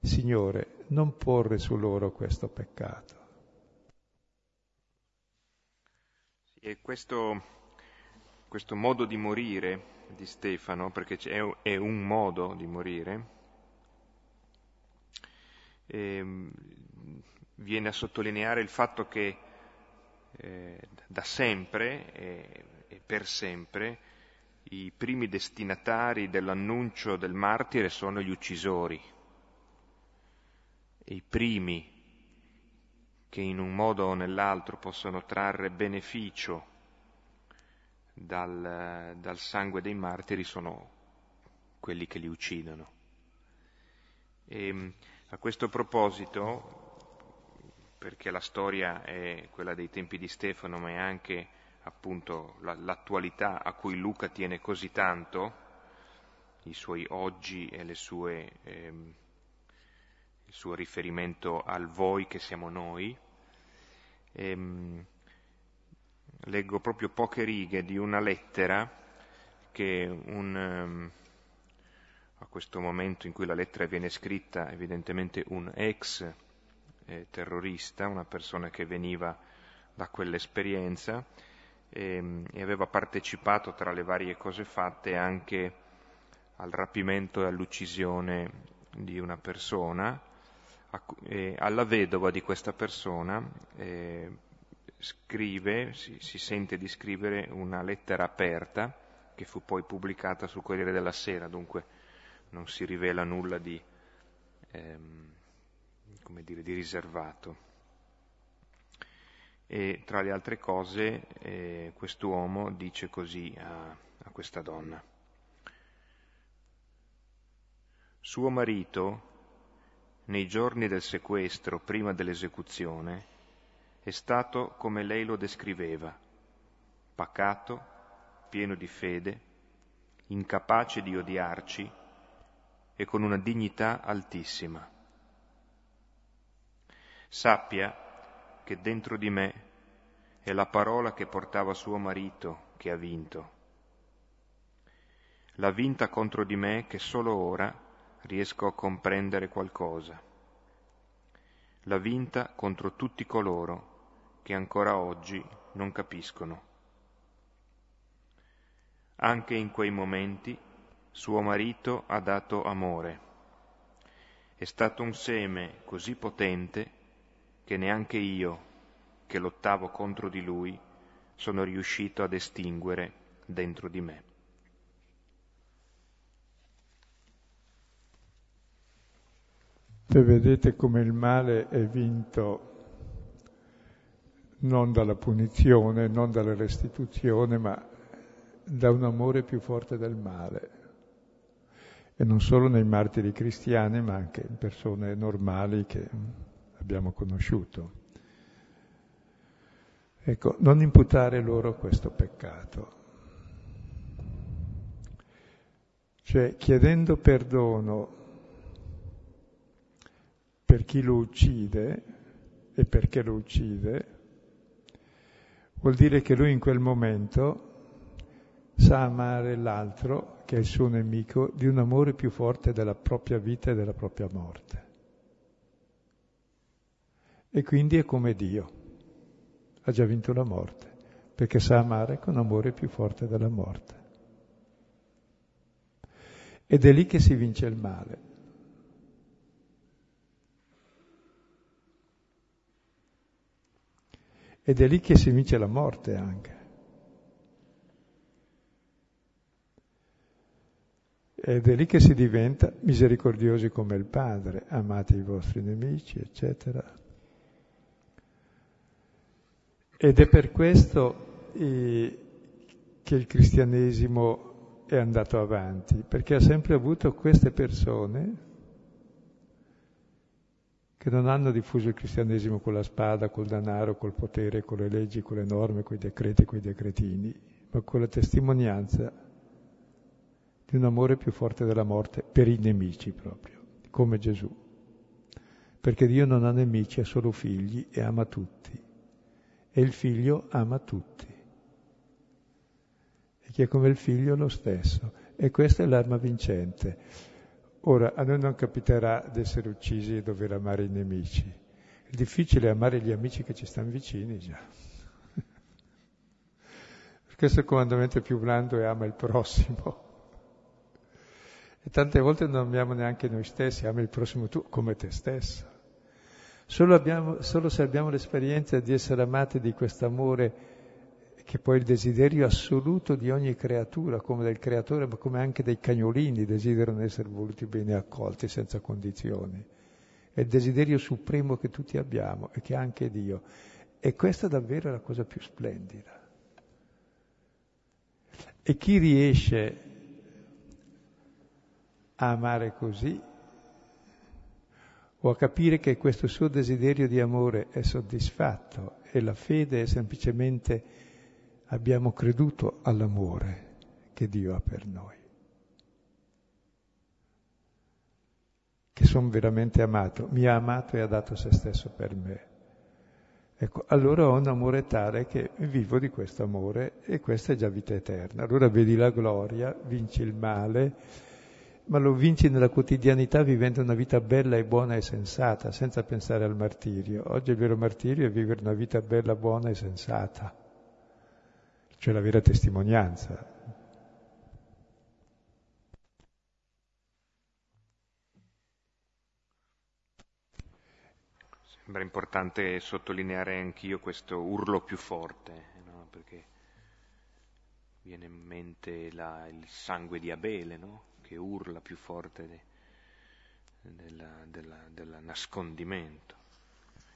Signore, non porre su loro questo peccato. E questo, questo modo di morire di Stefano, perché è un modo di morire, eh, viene a sottolineare il fatto che eh, da sempre e, e per sempre i primi destinatari dell'annuncio del martire sono gli uccisori, e i primi che in un modo o nell'altro possono trarre beneficio dal, dal sangue dei martiri sono quelli che li uccidono. E, a questo proposito perché la storia è quella dei tempi di Stefano, ma è anche appunto l'attualità a cui Luca tiene così tanto, i suoi oggi e sue, ehm, il suo riferimento al voi che siamo noi. Ehm, leggo proprio poche righe di una lettera che un, um, a questo momento in cui la lettera viene scritta, evidentemente un ex eh, terrorista, una persona che veniva da quell'esperienza e, ehm, e aveva partecipato tra le varie cose fatte anche al rapimento e all'uccisione di una persona, e alla vedova di questa persona eh, scrive, si, si, sente di scrivere una lettera aperta che fu poi pubblicata sul Corriere della Sera, dunque non si rivela nulla di, ehm, come dire, di riservato. E tra le altre cose eh, quest'uomo dice così a, a questa donna. Suo marito, nei giorni del sequestro, prima dell'esecuzione, è stato come lei lo descriveva, pacato, pieno di fede, incapace di odiarci e con una dignità altissima. Sappia che dentro di me è la parola che portava suo marito che ha vinto. L'ha vinta contro di me che solo ora riesco a comprendere qualcosa. L'ha vinta contro tutti coloro che ancora oggi non capiscono. Anche in quei momenti suo marito ha dato amore. È stato un seme così potente che neanche io, che lottavo contro di lui, sono riuscito ad estinguere dentro di me. E vedete come il male è vinto non dalla punizione, non dalla restituzione, ma da un amore più forte del male. E non solo nei martiri cristiani, ma anche in persone normali che abbiamo conosciuto. Ecco, non imputare loro questo peccato. Cioè, chiedendo perdono per chi lo uccide e perché lo uccide, vuol dire che lui in quel momento sa amare l'altro, che è il suo nemico, di un amore più forte della propria vita e della propria morte e quindi è come Dio. Ha già vinto la morte, perché sa amare con amore più forte della morte. Ed è lì che si vince il male. Ed è lì che si vince la morte anche. Ed è lì che si diventa misericordiosi come il Padre, amate i vostri nemici, eccetera. Ed è per questo eh, che il cristianesimo è andato avanti, perché ha sempre avuto queste persone che non hanno diffuso il cristianesimo con la spada, col denaro, col potere, con le leggi, con le norme, con i decreti, con i decretini, ma con la testimonianza di un amore più forte della morte per i nemici proprio, come Gesù. Perché Dio non ha nemici, ha solo figli e ama tutti e il figlio ama tutti. E chi è come il figlio lo stesso. E questa è l'arma vincente. Ora, a noi non capiterà di essere uccisi e dover amare i nemici. Il difficile è amare gli amici che ci stanno vicini già. Questo comandamento più blando è ama il prossimo. E tante volte non amiamo neanche noi stessi, ama il prossimo tu come te stesso. Solo, abbiamo, solo se abbiamo l'esperienza di essere amati di questo amore che poi è il desiderio assoluto di ogni creatura, come del creatore, ma come anche dei cagnolini desiderano essere voluti bene accolti senza condizioni. È il desiderio supremo che tutti abbiamo e che anche Dio. E questa davvero è la cosa più splendida. E chi riesce a amare così o a capire che questo suo desiderio di amore è soddisfatto e la fede è semplicemente abbiamo creduto all'amore che Dio ha per noi. Che sono veramente amato, mi ha amato e ha dato se stesso per me. Ecco, allora ho un amore tale che vivo di questo amore e questa è già vita eterna. Allora vedi la gloria, vinci il male ma lo vinci nella quotidianità vivendo una vita bella e buona e sensata, senza pensare al martirio. Oggi il vero martirio è vivere una vita bella, buona e sensata, cioè la vera testimonianza. Sembra importante sottolineare anch'io questo urlo più forte, no? perché viene in mente la, il sangue di Abele, no? Che urla più forte del nascondimento.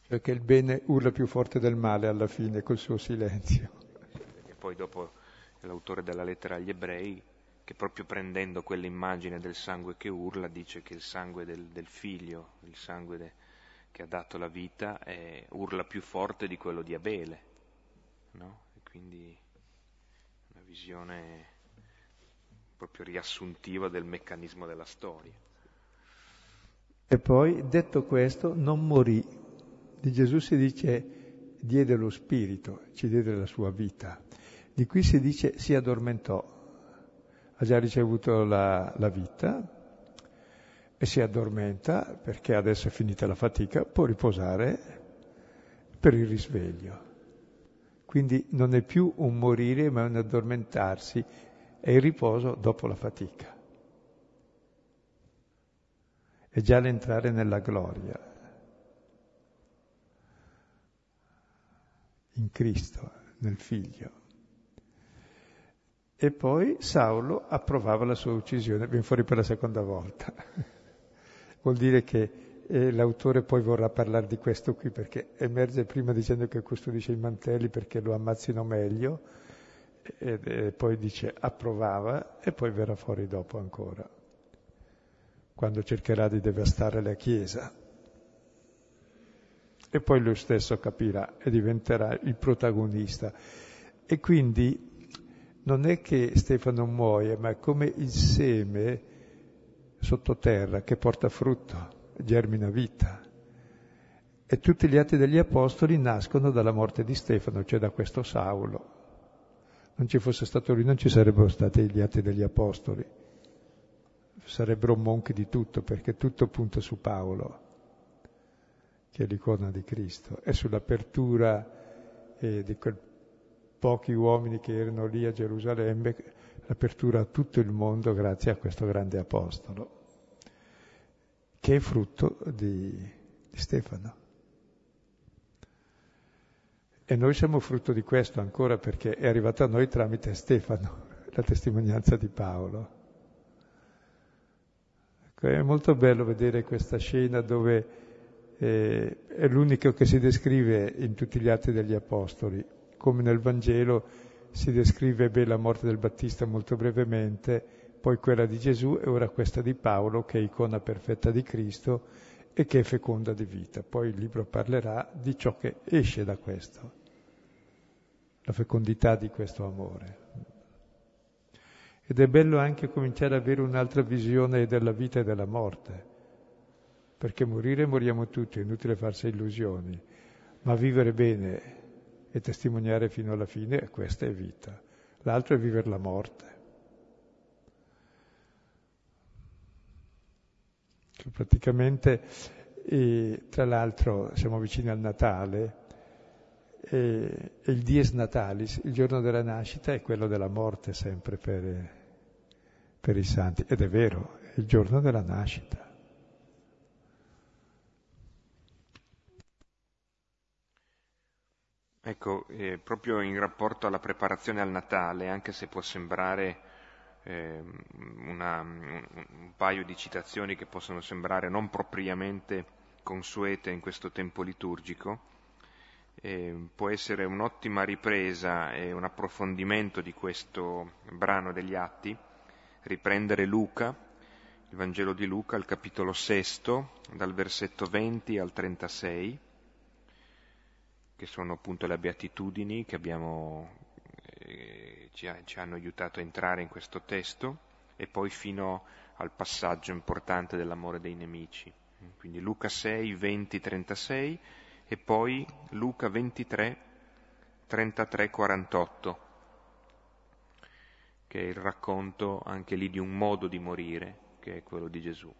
Perché il bene urla più forte del male alla fine col suo silenzio. E poi dopo l'autore della lettera agli ebrei, che proprio prendendo quell'immagine del sangue che urla, dice che il sangue del, del figlio, il sangue de, che ha dato la vita, è, urla più forte di quello di Abele. No? E quindi una visione proprio riassuntiva del meccanismo della storia. E poi, detto questo, non morì. Di Gesù si dice diede lo spirito, ci diede la sua vita. Di qui si dice si addormentò. Ha già ricevuto la, la vita e si addormenta perché adesso è finita la fatica, può riposare per il risveglio. Quindi non è più un morire, ma un addormentarsi è il riposo dopo la fatica. È già l'entrare nella gloria, in Cristo, nel Figlio. E poi Saulo approvava la sua uccisione, viene fuori per la seconda volta. Vuol dire che eh, l'autore poi vorrà parlare di questo qui perché emerge prima dicendo che custodisce i mantelli perché lo ammazzino meglio, e, e poi dice approvava e poi verrà fuori dopo ancora, quando cercherà di devastare la Chiesa. E poi lui stesso capirà e diventerà il protagonista. E quindi non è che Stefano muoia, ma è come il seme sottoterra che porta frutto, germina vita. E tutti gli atti degli apostoli nascono dalla morte di Stefano, cioè da questo Saulo non ci fosse stato lui non ci sarebbero stati gli atti degli apostoli, sarebbero monchi di tutto perché tutto punta su Paolo, che è l'icona di Cristo, e sull'apertura eh, di quei pochi uomini che erano lì a Gerusalemme, l'apertura a tutto il mondo grazie a questo grande apostolo, che è frutto di, di Stefano. E noi siamo frutto di questo ancora perché è arrivato a noi tramite Stefano, la testimonianza di Paolo. Ecco, è molto bello vedere questa scena dove eh, è l'unico che si descrive in tutti gli atti degli Apostoli, come nel Vangelo si descrive beh, la morte del Battista molto brevemente, poi quella di Gesù e ora questa di Paolo che è icona perfetta di Cristo e che è feconda di vita. Poi il libro parlerà di ciò che esce da questo la fecondità di questo amore. Ed è bello anche cominciare ad avere un'altra visione della vita e della morte, perché morire moriamo tutti, è inutile farsi illusioni, ma vivere bene e testimoniare fino alla fine, questa è vita. L'altro è vivere la morte. Praticamente, e, tra l'altro, siamo vicini al Natale, e, e il dies natalis, il giorno della nascita, è quello della morte sempre per, per i santi. Ed è vero, è il giorno della nascita. Ecco, eh, proprio in rapporto alla preparazione al Natale, anche se può sembrare eh, una, un, un, paio di citazioni che possono sembrare non propriamente consuete in questo tempo liturgico, eh, può essere un'ottima ripresa e un approfondimento di questo brano degli Atti, riprendere Luca, il Vangelo di Luca, il capitolo sesto, dal versetto 20 al 36, che sono appunto le beatitudini che abbiamo, eh, ci, ci hanno aiutato a entrare in questo testo, e poi fino al passaggio importante dell'amore dei nemici. Quindi Luca 6, 20, 36 e poi Luca 23, 33, 48, che è il racconto anche lì di un modo di morire, che è quello di Gesù.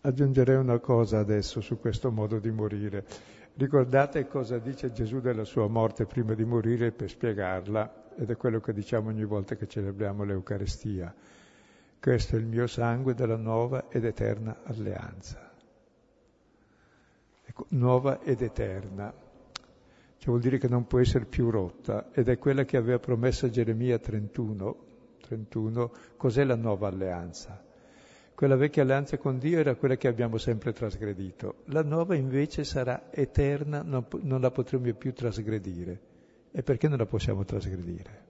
Aggiungerei una cosa adesso su questo modo di morire. Ricordate cosa dice Gesù della sua morte prima di morire per spiegarla, ed è quello che diciamo ogni volta che celebriamo l'Eucarestia. Questo è il mio sangue della nuova ed eterna alleanza. Ecco, nuova ed eterna. Cioè vuol dire che non può essere più rotta ed è quella che aveva promesso Geremia 31, 31 cos'è la nuova alleanza? Quella vecchia alleanza con Dio era quella che abbiamo sempre trasgredito. La nuova invece sarà eterna, non, non la potremo più trasgredire. E perché non la possiamo trasgredire?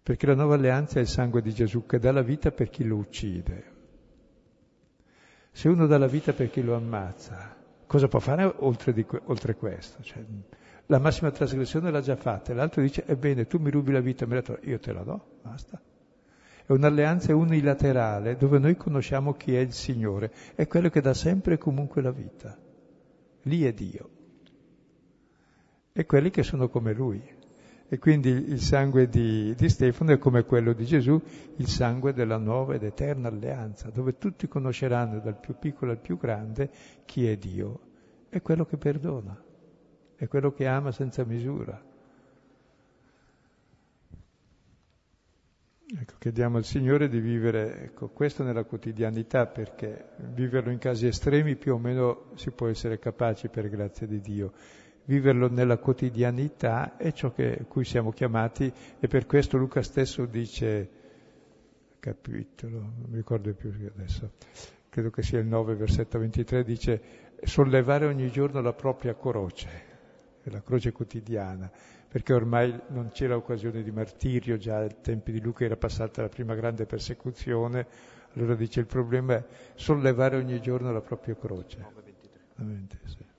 Perché la nuova alleanza è il sangue di Gesù che dà la vita per chi lo uccide. Se uno dà la vita per chi lo ammazza, cosa può fare oltre, di, oltre questo? Cioè, la massima trasgressione l'ha già fatta, l'altro dice, ebbene, tu mi rubi la vita, io te la do, basta. È un'alleanza unilaterale dove noi conosciamo chi è il Signore, è quello che dà sempre e comunque la vita. Lì è Dio. E quelli che sono come Lui. E quindi il sangue di, di, Stefano è come quello di Gesù, il sangue della nuova ed eterna alleanza, dove tutti conosceranno dal più piccolo al più grande chi è Dio. È quello che perdona, è quello che ama senza misura. Ecco, chiediamo al Signore di vivere ecco, questo nella quotidianità, perché viverlo in casi estremi più o meno si può essere capaci per grazia di Dio. Viverlo nella quotidianità è ciò a cui siamo chiamati e per questo Luca stesso dice, capitolo, non mi ricordo più adesso, credo che sia il 9, versetto 23, dice sollevare ogni giorno la propria croce, la croce quotidiana perché ormai non c'era occasione di martirio, già ai tempi di Luca era passata la prima grande persecuzione, allora dice il problema è sollevare ogni giorno la propria croce. 9, sì.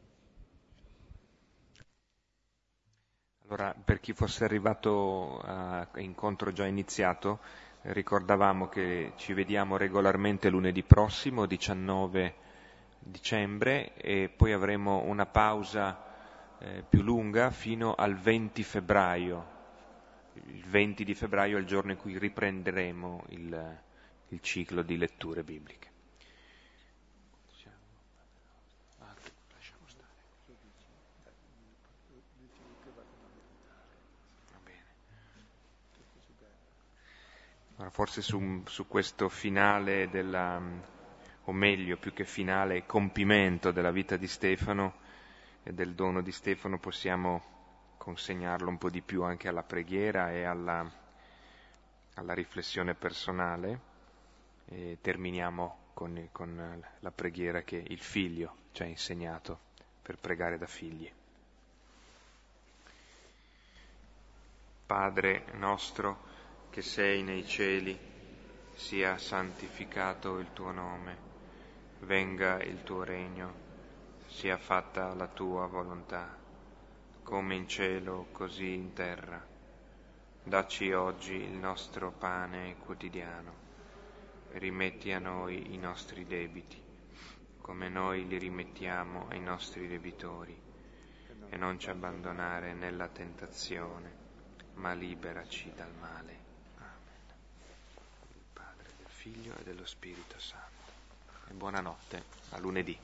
Allora, per chi fosse arrivato a incontro già iniziato, ricordavamo che ci vediamo regolarmente lunedì prossimo, 19 dicembre, e poi avremo una pausa eh, più lunga fino al 20 febbraio. Il 20 di febbraio è il giorno in cui riprenderemo il, il ciclo di letture bibliche. Forse su, su, questo finale della, o meglio, più che finale, compimento della vita di Stefano, e del dono di Stefano possiamo consegnarlo un po' di più anche alla preghiera e alla, alla riflessione personale e terminiamo con, con la preghiera che il figlio ci ha insegnato per pregare da figli. Padre nostro che sei nei cieli, sia santificato il tuo nome, venga il tuo regno sia fatta la tua volontà, come in cielo così in terra. Dacci oggi il nostro pane quotidiano, rimetti a noi i nostri debiti, come noi li rimettiamo ai nostri debitori, e non ci abbandonare nella tentazione, ma liberaci dal male. Amen. Il Padre, del Figlio e dello Spirito Santo. E buonanotte, a lunedì.